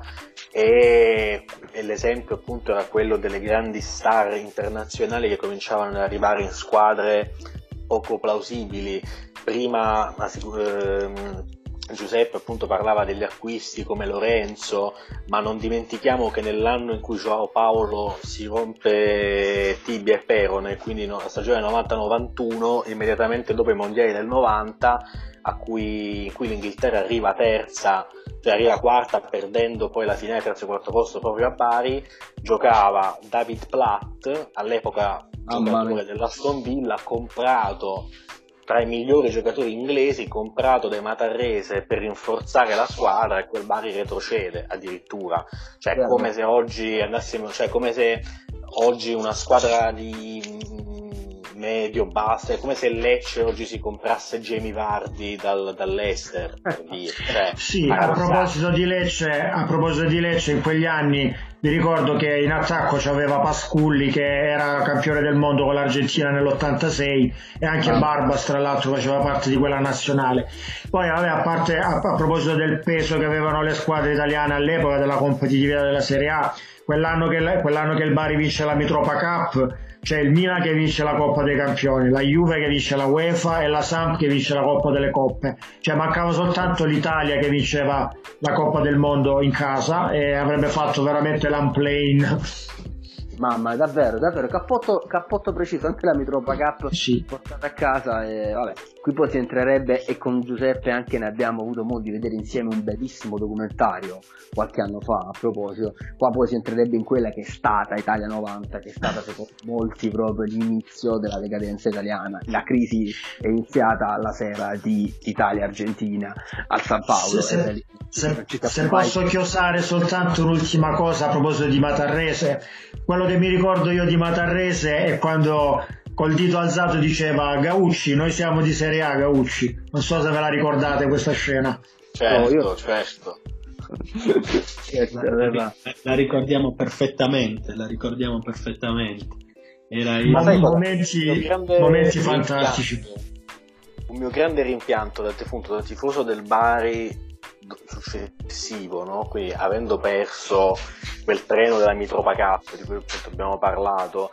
[SPEAKER 8] e, e l'esempio appunto era quello delle grandi star internazionali che cominciavano ad arrivare in squadre poco plausibili. Prima ehm, Giuseppe appunto parlava degli acquisti come Lorenzo, ma non dimentichiamo che nell'anno in cui Joao Paolo si rompe tibia e perone, quindi la stagione 90-91, immediatamente dopo i mondiali del 90, a cui, in cui l'Inghilterra arriva terza, cioè arriva quarta perdendo poi la finale terzo e quarto posto proprio a Bari, giocava David Platt, all'epoca giocatore dell'Aston Villa, comprato tra i migliori giocatori inglesi, comprato dai Matarrese per rinforzare la squadra e quel Bari retrocede addirittura. Cioè, è come se oggi andassimo, cioè come se oggi una squadra di medio, basta, è come se Lecce oggi si comprasse Jamie Vardi dal, dall'Ester. Cioè,
[SPEAKER 5] sì, a proposito, di Lecce, a proposito di Lecce, in quegli anni vi ricordo che in attacco c'aveva Pasculli che era campione del mondo con l'Argentina nell'86 e anche ah. Barbas tra l'altro faceva parte di quella nazionale. Poi vabbè, a, parte, a, a proposito del peso che avevano le squadre italiane all'epoca della competitività della Serie A, quell'anno che, quell'anno che il Bari vince la Mitropa Cup c'è il Milan che vince la Coppa dei Campioni, la Juve che vince la UEFA e la Samp che vince la Coppa delle Coppe. Cioè mancava soltanto l'Italia che vinceva la Coppa del Mondo in casa e avrebbe fatto veramente l'unplane
[SPEAKER 4] Mamma, davvero, davvero, cappotto, cappotto preciso, anche la Mitropa Cup sì. portata a casa e vabbè, qui poi si entrerebbe e con Giuseppe anche ne abbiamo avuto modo di vedere insieme un bellissimo documentario qualche anno fa a proposito, qua poi si entrerebbe in quella che è stata Italia 90, che è stata secondo molti proprio l'inizio della decadenza italiana, la crisi è iniziata la sera di Italia-Argentina al San Paolo.
[SPEAKER 5] Se, se, se, se posso chiosare soltanto un'ultima cosa a proposito di Matarrese, quello che mi ricordo io di Matarrese è quando col dito alzato diceva Gaucci, noi siamo di Serie A Gaucci. Non so se ve la ricordate questa scena.
[SPEAKER 8] Certo, oh, io... certo.
[SPEAKER 7] la, la, ricordiamo perfettamente, la ricordiamo perfettamente.
[SPEAKER 5] Era i momenti, momenti fantastici.
[SPEAKER 8] Un mio grande rimpianto da, appunto, da tifoso del Bari successivo, no? quindi avendo perso quel treno della Mitropa Cup di cui abbiamo parlato,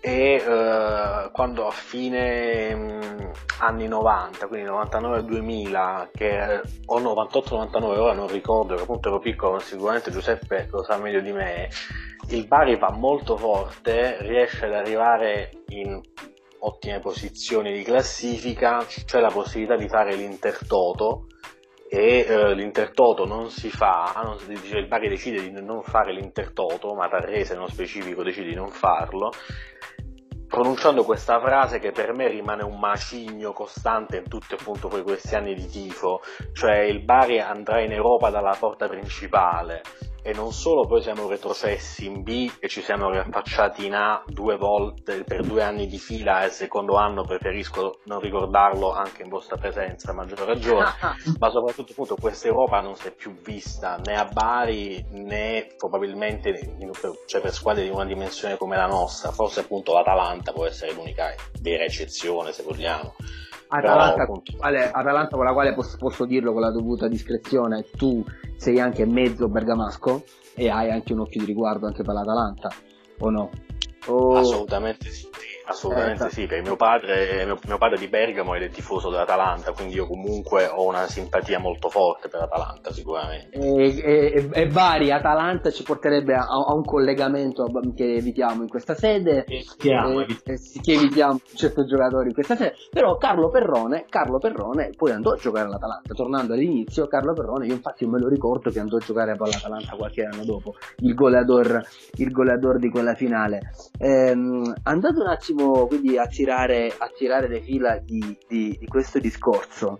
[SPEAKER 8] e eh, quando a fine mh, mm, anni 90, quindi 99-2000, che, o 98-99, ora non ricordo, che appunto ero piccolo, sicuramente Giuseppe lo sa meglio di me, il Bari va molto forte, riesce ad arrivare in ottime posizioni di classifica, c'è la possibilità di fare l'Intertoto e eh, l'Intertoto non si fa, non, dice, il Bari decide di non fare l'Intertoto, ma Tarrese nello specifico decide di non farlo, pronunciando questa frase che per me rimane un macigno costante in tutti appunto questi anni di tifo, cioè il Bari andrà in Europa dalla porta principale, e non solo poi siamo retrocessi in B e ci siamo riaffacciati in A due volte per due anni di fila e il secondo anno preferisco non ricordarlo anche in vostra presenza a maggior ragione. Ma soprattutto appunto questa Europa non si è più vista né a Bari né probabilmente cioè per squadre di una dimensione come la nostra. Forse appunto l'Atalanta può essere l'unica vera eccezione se vogliamo
[SPEAKER 4] Atalanta, quale, Atalanta con la quale posso, posso, dirlo con la dovuta discrezione, tu sei anche mezzo bergamasco e hai anche un occhio di riguardo anche per l'Atalanta, o no?
[SPEAKER 8] O... Assolutamente sì. Assolutamente eh, sì, perché mio padre, mio, mio padre di Bergamo è tifoso dell'Atalanta, quindi io comunque ho una simpatia molto forte per l'Atalanta sicuramente.
[SPEAKER 4] E, e, e vari, Atalanta ci porterebbe a, a, un collegamento che evitiamo in questa sede,
[SPEAKER 5] evitiamo, e,
[SPEAKER 4] che evitiamo certi giocatori in questa sede, però Carlo Perrone, Carlo Perrone poi andò a giocare all'Atalanta, tornando all'inizio, Carlo Perrone, io infatti me lo ricordo che andò a giocare all'Atalanta qualche anno dopo, il goleador, il goleador di quella finale. Ehm, andate un attimo attimo quindi a tirare, le fila di, di, di questo discorso.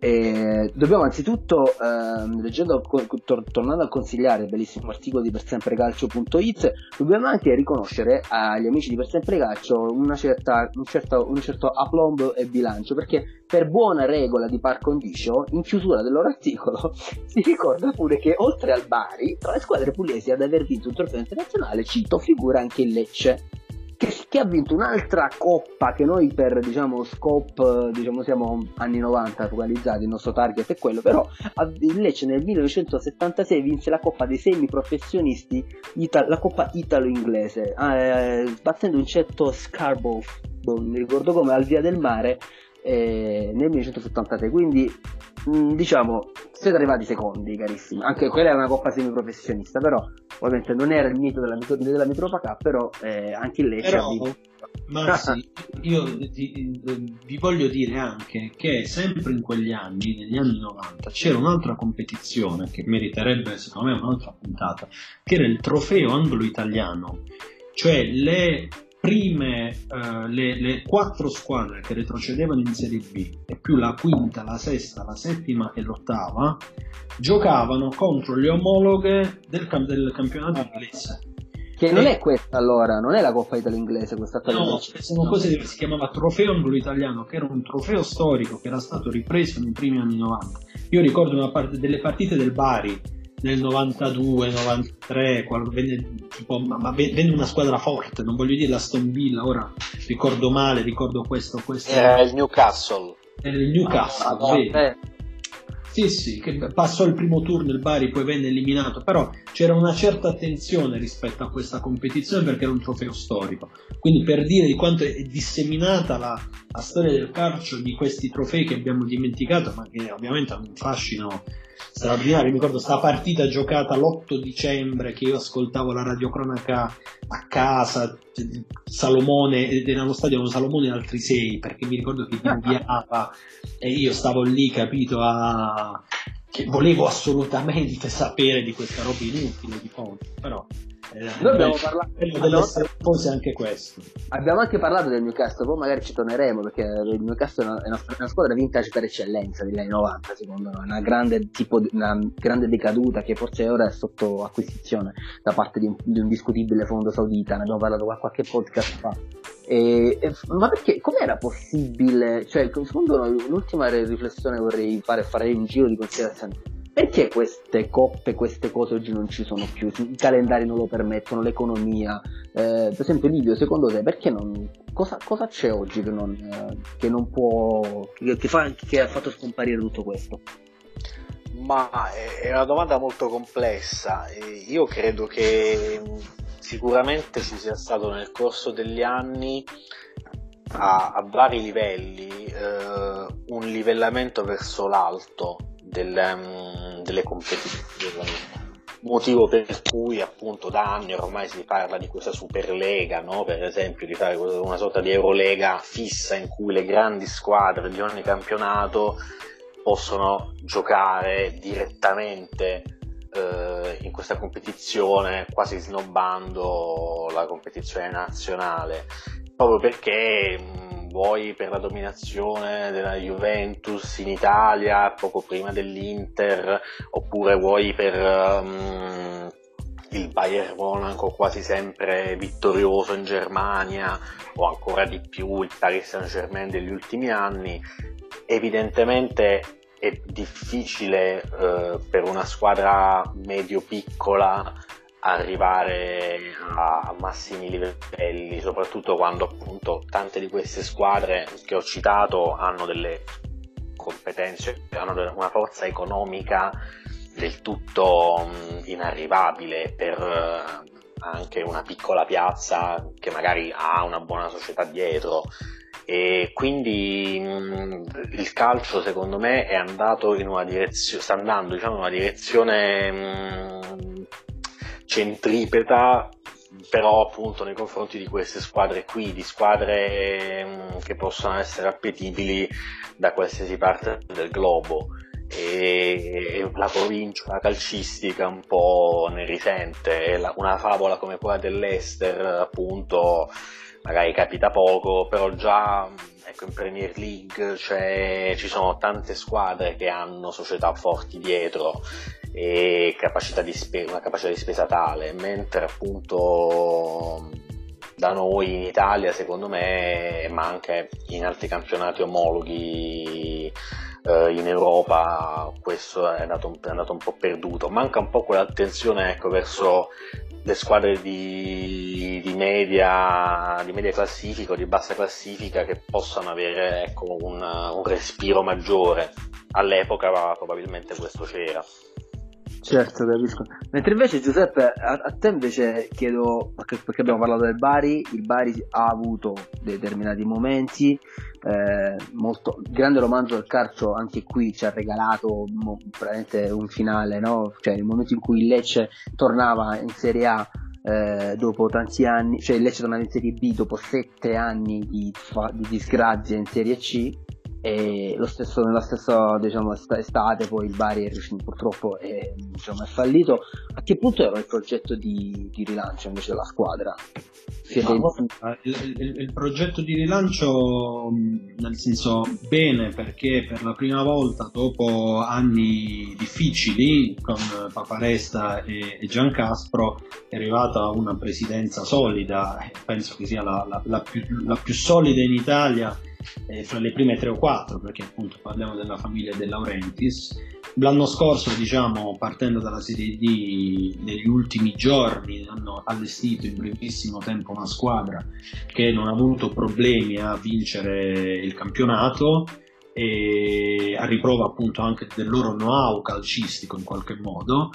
[SPEAKER 4] E dobbiamo anzitutto, ehm, leggendo, tor- tornando a consigliare il bellissimo articolo di persemprecalcio.it, dobbiamo anche riconoscere agli amici di Per Sempre Calcio una certa, un, certo, un certo aplomb e bilancio, perché per buona regola di par condicio, in chiusura del loro articolo, si ricorda pure che oltre al Bari, tra le squadre pugliesi ad aver vinto un trofeo internazionale, cito, figura anche il Lecce che, che, ha vinto un'altra coppa che noi per diciamo scope diciamo siamo anni 90 focalizzati il nostro target è quello però il Lecce nel 1976 vinse la coppa dei semi professionisti Ital- la coppa italo-inglese eh, battendo un certo Scarborough non mi ricordo come al via del mare eh, nel 1976 quindi mh, diciamo siete arrivati secondi carissimi. Anche quella era una coppa semiprofessionista però ovviamente non era il mito della, della Mitropa Cup però eh, anche il Lecce però,
[SPEAKER 7] ma sì, io ti, vi voglio dire anche che sempre in quegli anni, negli anni 90, c'era un'altra competizione che meriterebbe secondo me un'altra puntata, che era il trofeo anglo-italiano, cioè le prime uh, le, le, quattro squadre che retrocedevano in Serie B e più la quinta, la sesta, la settima e l'ottava giocavano contro le omologhe del, del campionato inglese.
[SPEAKER 4] Che non e... è questa allora, non è la Coppa Italia inglese questa
[SPEAKER 7] No, sono cose che si chiamava trofeo anglo-italiano, che era un trofeo storico che era stato ripreso nei primi anni 90. Io ricordo una parte delle partite del Bari nel 92, 93, quando venne, tipo, ma venne una squadra forte, non voglio dire la Stone Villa, ora ricordo male, ricordo questo, questo.
[SPEAKER 8] Era il Newcastle.
[SPEAKER 7] Era il Newcastle, ah, sì. Eh. Sì, sì, che passò il primo turno il Bari, poi venne eliminato, però c'era una certa attenzione rispetto a questa competizione perché era un trofeo storico. Quindi per dire di quanto è disseminata la, la storia del calcio di questi trofei che abbiamo dimenticato, ma che ovviamente hanno un fascino straordinario. Mi ricordo sta partita giocata l'8 dicembre che io ascoltavo la radiocronaca a casa, Salomone, ed era lo stadio Salomone e altri sei, perché mi ricordo che inviava e io stavo lì, capito, a... che volevo assolutamente sapere di questa roba inutile di fondo, però
[SPEAKER 4] eh, Noi abbiamo parlato
[SPEAKER 7] dell'essere forse anche questo.
[SPEAKER 4] Abbiamo anche parlato del Newcastle, poi magari ci torneremo perché il Newcastle è una, è una, una squadra vintage per eccellenza degli anni 90, secondo me, una grande, tipo, una grande decaduta che forse ora è sotto acquisizione da parte di un, di un discutibile fondo saudita, ne abbiamo parlato qualche podcast fa. E, e, ma perché com'era possibile? Cioè, secondo noi, l'ultima riflessione vorrei fare fare un giro di considerazione perché queste coppe, queste cose oggi non ci sono più? I calendari non lo permettono, l'economia. Eh, per esempio, Livio, secondo te, perché non. Cosa, cosa c'è oggi che non, eh, che non può. Che, che, fa, che ha fatto scomparire tutto questo?
[SPEAKER 8] Ma è una domanda molto complessa. Io credo che sicuramente ci sia stato nel corso degli anni a, a vari livelli eh, un livellamento verso l'alto delle, um, delle competizioni motivo per cui appunto da anni ormai si parla di questa Superlega, no? per esempio di fare una sorta di Eurolega fissa in cui le grandi squadre di ogni campionato possono giocare direttamente eh, in questa competizione, quasi snobbando la competizione nazionale, proprio perché vuoi per la dominazione della Juventus in Italia poco prima dell'Inter, oppure vuoi per um, il Bayern Monaco quasi sempre vittorioso in Germania, o ancora di più il Paris Saint Germain degli ultimi anni, evidentemente è difficile eh, per una squadra medio-piccola arrivare a massimi livelli, soprattutto quando appunto tante di queste squadre che ho citato hanno delle competenze, hanno una forza economica del tutto inarrivabile per eh, anche una piccola piazza che magari ha una buona società dietro. E quindi mh, il calcio secondo me è andato in una direzione sta andando diciamo in una direzione mh, centripeta però appunto nei confronti di queste squadre qui di squadre mh, che possono essere appetibili da qualsiasi parte del globo. E la provincia calcistica un po' ne risente una favola come quella dell'Ester appunto magari capita poco, però già ecco, in Premier League ci sono tante squadre che hanno società forti dietro e capacità spe- una capacità di spesa tale, mentre appunto da noi in Italia secondo me, ma anche in altri campionati omologhi eh, in Europa questo è andato, è andato, un po' perduto. Manca un po' quell'attenzione ecco, verso le squadre di, di, media, di, media, classifica o di bassa classifica che possano avere ecco, un, un respiro maggiore. All'epoca probabilmente questo c'era.
[SPEAKER 4] Certo, capisco. Mentre invece Giuseppe, a, a, te invece chiedo, perché, perché, abbiamo parlato del Bari, il Bari ha avuto determinati momenti, eh, molto, grande romanzo del calcio anche qui ci ha regalato mo, un finale, no? cioè il momento in cui il Lecce tornava in Serie A eh, dopo tanti anni, cioè il Lecce tornava in Serie B dopo sette anni di, di disgrazia in Serie C e lo stesso, nella stessa diciamo, estate poi il Bari purtroppo è, diciamo, è fallito a che punto era il progetto di, di rilancio invece della squadra?
[SPEAKER 7] No, il, il, il, progetto di rilancio nel senso bene perché per la prima volta dopo anni difficili con Paparesta e, e Giancastro è arrivata una presidenza solida penso che sia la, la, la, più, la più solida in Italia eh, fra le prime tre o quattro, perché appunto parliamo della famiglia De Laurentiis. L'anno scorso, diciamo, partendo dalla Serie D, negli ultimi giorni hanno allestito in brevissimo tempo una squadra che non ha avuto problemi a vincere il campionato e a riprova appunto anche del loro know-how calcistico in qualche modo.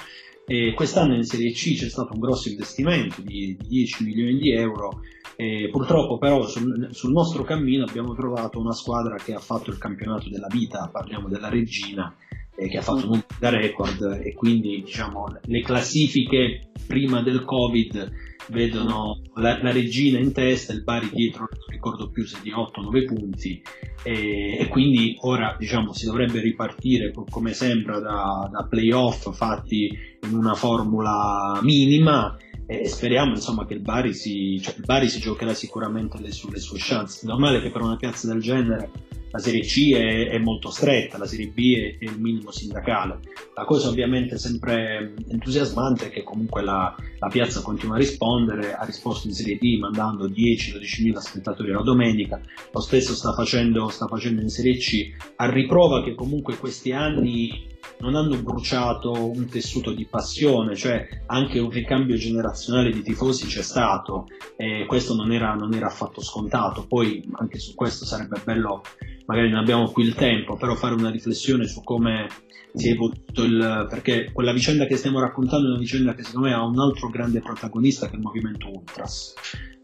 [SPEAKER 7] E quest'anno in Serie C c'è stato un grosso investimento di 10 milioni di euro e purtroppo però sul, sul, nostro cammino abbiamo trovato una squadra che ha fatto il campionato della vita, parliamo della Regina, eh, che ha fatto un da record e quindi diciamo, le classifiche prima del Covid vedono la, la, Regina in testa, il Bari dietro, non ricordo più se di 8-9 punti e, e, quindi ora diciamo, si dovrebbe ripartire come sembra da, da playoff fatti in una formula minima e speriamo insomma che il Bari si, cioè, il Bari si giocherà sicuramente le sue, le sue chance. È normale che per una piazza del genere la Serie C è, è molto stretta, la Serie B è, è, il minimo sindacale. La cosa ovviamente sempre entusiasmante è che comunque la, la piazza continua a rispondere, ha risposto in Serie D mandando 10-12 mila spettatori la domenica, lo stesso sta facendo, sta facendo in Serie C, a riprova che comunque questi anni non hanno bruciato un tessuto di passione, cioè anche un ricambio generazionale di tifosi c'è stato e questo non era, non era affatto scontato. Poi anche su questo sarebbe bello magari non abbiamo qui il tempo, però fare una riflessione su come si è evoluto il... perché quella vicenda che stiamo raccontando è una vicenda che secondo me ha un altro grande protagonista che è il movimento Ultras.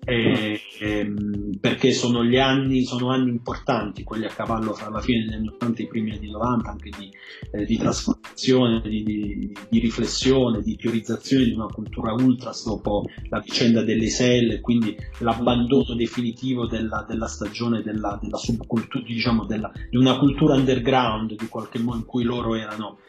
[SPEAKER 7] E, e, ehm, perché sono gli anni, sono anni importanti, quelli a cavallo fra la fine degli anni 80 e i primi anni 90, anche di, eh, di trasformazione, di, di, di, riflessione, di teorizzazione di una cultura ultras dopo la vicenda delle selle, quindi l'abbandono definitivo della, della stagione della, della subcultura, diciamo della, di una cultura underground di qualche modo in cui loro erano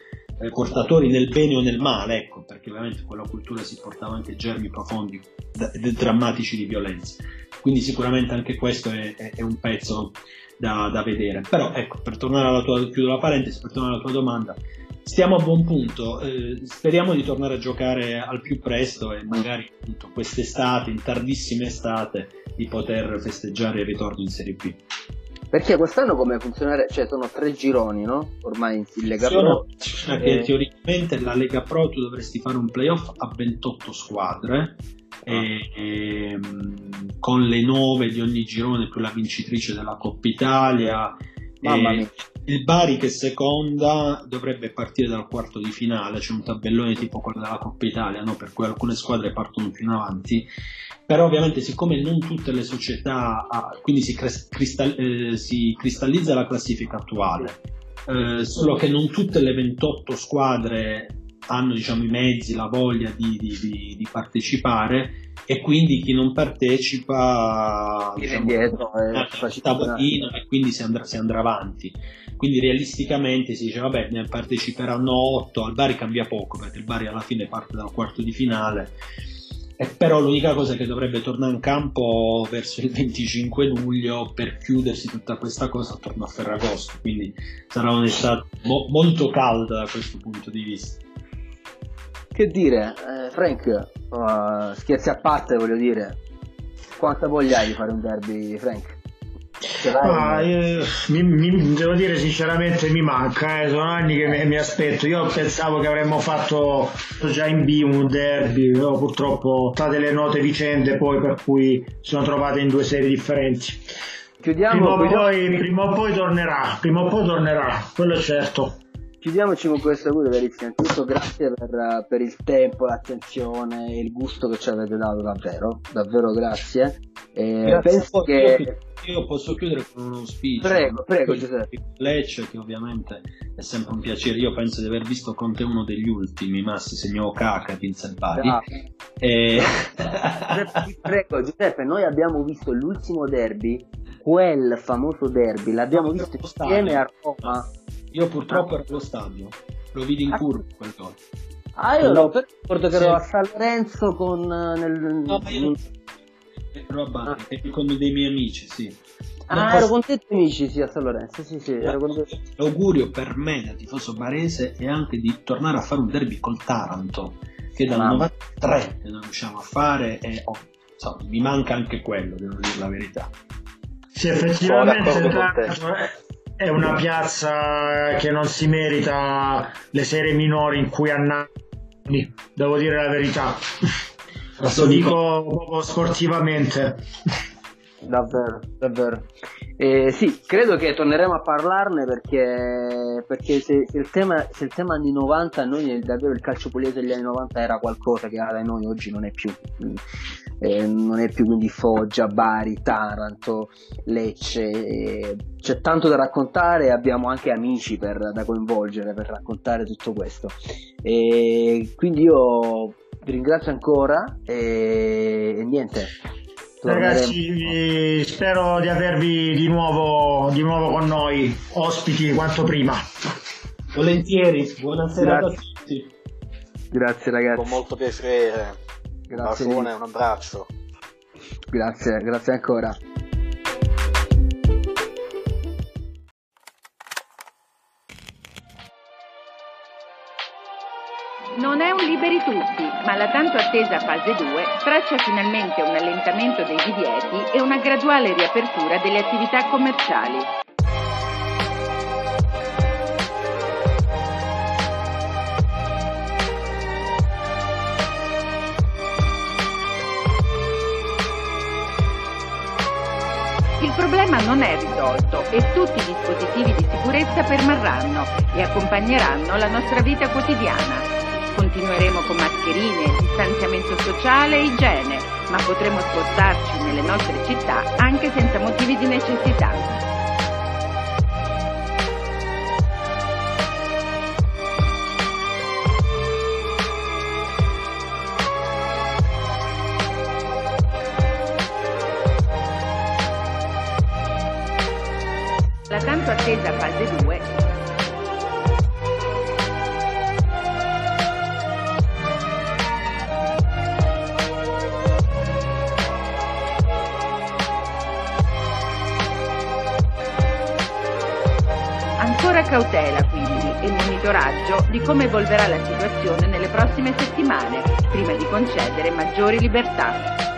[SPEAKER 7] eh, portatori nel bene o nel male, ecco, perché ovviamente quella cultura si portava anche germi profondi, d- drammatici di violenza. Quindi sicuramente anche questo è, è, è un pezzo da, da, vedere. Però ecco, per tornare alla tua, chiudo la parentesi, per tornare alla tua domanda, stiamo a buon punto, eh, speriamo di tornare a giocare al più presto e magari appunto quest'estate, in tardissima estate, di poter festeggiare il ritorno in Serie B.
[SPEAKER 4] Perché quest'anno come funzionerebbe? Cioè sono tre gironi, no? Ormai in Lega Pro.
[SPEAKER 7] Cioè che eh... teoricamente la Lega Pro tu dovresti fare un playoff a 28 squadre. Ah. E, e, con le 9 di ogni girone più la vincitrice della Coppa Italia. Mamma mia. Il Bari che seconda dovrebbe partire dal quarto di finale, c'è un tabellone tipo quello della Coppa Italia, no? per cui alcune squadre partono più in avanti però ovviamente siccome non tutte le società, quindi si, cristall- eh, si cristallizza la classifica attuale, eh, solo che non tutte le 28 squadre hanno diciamo, i mezzi, la voglia di, di, di, di partecipare e quindi chi non partecipa diciamo, dietro, eh, tavolino e quindi si andrà, si andrà, avanti. Quindi realisticamente si dice vabbè ne parteciperanno 8, al Bari cambia poco perché il Bari alla fine parte dal quarto di finale e però l'unica cosa è che dovrebbe tornare in campo verso il 25 luglio per chiudersi tutta questa cosa attorno a Ferragosto, quindi sarà un'estate mo- molto calda da questo punto di vista.
[SPEAKER 4] Che dire, eh, Frank, uh, scherzi a parte voglio dire, quanta voglia hai di fare un derby, Frank?
[SPEAKER 5] Ah, io, mi, mi, devo dire sinceramente mi manca, eh. sono anni che mi, mi, aspetto. Io pensavo che avremmo fatto già in B un derby, però purtroppo state le note vicende poi per cui sono trovate in due serie differenti. Chiudiamo, prima, o poi, prima o poi tornerà, prima o poi tornerà, quello è certo
[SPEAKER 4] chiudiamoci con questo augurio verissimo. Innanzitutto grazie per, per, il tempo, l'attenzione e il gusto che ci avete dato davvero, davvero grazie.
[SPEAKER 7] E grazie penso che... Io posso chiudere con un auspicio.
[SPEAKER 4] Prego, prego Giuseppe.
[SPEAKER 7] Lecce che ovviamente è sempre un piacere. Io penso di aver visto con te uno degli ultimi, Massi segnò Caca, vinse il Bari. Ah. E...
[SPEAKER 4] prego Giuseppe, noi abbiamo visto l'ultimo derby, quel famoso derby, l'abbiamo visto insieme a Roma
[SPEAKER 7] io purtroppo ah. ero allo stadio, lo vidi in ah. curva quel gol.
[SPEAKER 4] Ah, io no, per... ricordo che ero a San Lorenzo con... Eh, nel...
[SPEAKER 7] No, ma io ero a Bari, ah. con dei miei amici, sì.
[SPEAKER 4] Ah, posso... ero con te e amici, sì, a San Lorenzo, sì, sì. Ero con te...
[SPEAKER 7] L'augurio per me da tifoso barese è anche di tornare a fare un derby col Taranto, che dal Mamma. 93 che non riusciamo a fare e oh, insomma, mi manca anche quello, devo dire la verità.
[SPEAKER 5] Sì, effettivamente è una piazza che non si merita le serie minori in cui ha devo dire la verità. Lo dico proprio sportivamente.
[SPEAKER 4] Davvero, davvero. Eh, sì, credo che torneremo a parlarne perché, perché se, se, il tema, se, il tema, anni 90, noi davvero il calcio pugliese degli anni 90 era qualcosa che da noi oggi non è più. Eh, non è più quindi Foggia, Bari, Taranto, Lecce. Eh, c'è tanto da raccontare e abbiamo anche amici per, da coinvolgere per raccontare tutto questo. E quindi io vi ringrazio ancora e, e niente
[SPEAKER 5] Ragazzi, spero di avervi di nuovo, di nuovo con noi, ospiti quanto prima.
[SPEAKER 7] Volentieri, buonasera
[SPEAKER 4] Grazie. a tutti. Grazie ragazzi.
[SPEAKER 8] Con molto piacere. Grazie. Un bacione, un abbraccio.
[SPEAKER 4] Grazie, grazie ancora.
[SPEAKER 9] Non è un liberi tutti, ma la tanto attesa fase 2 traccia finalmente un allentamento dei divieti e una graduale riapertura delle attività commerciali. Non è risolto e tutti i dispositivi di sicurezza permarranno e accompagneranno la nostra vita quotidiana. Continueremo con mascherine, distanziamento sociale e igiene, ma potremo spostarci nelle nostre città anche senza motivi di necessità. Di come evolverà la situazione nelle prossime settimane, prima di concedere maggiori libertà.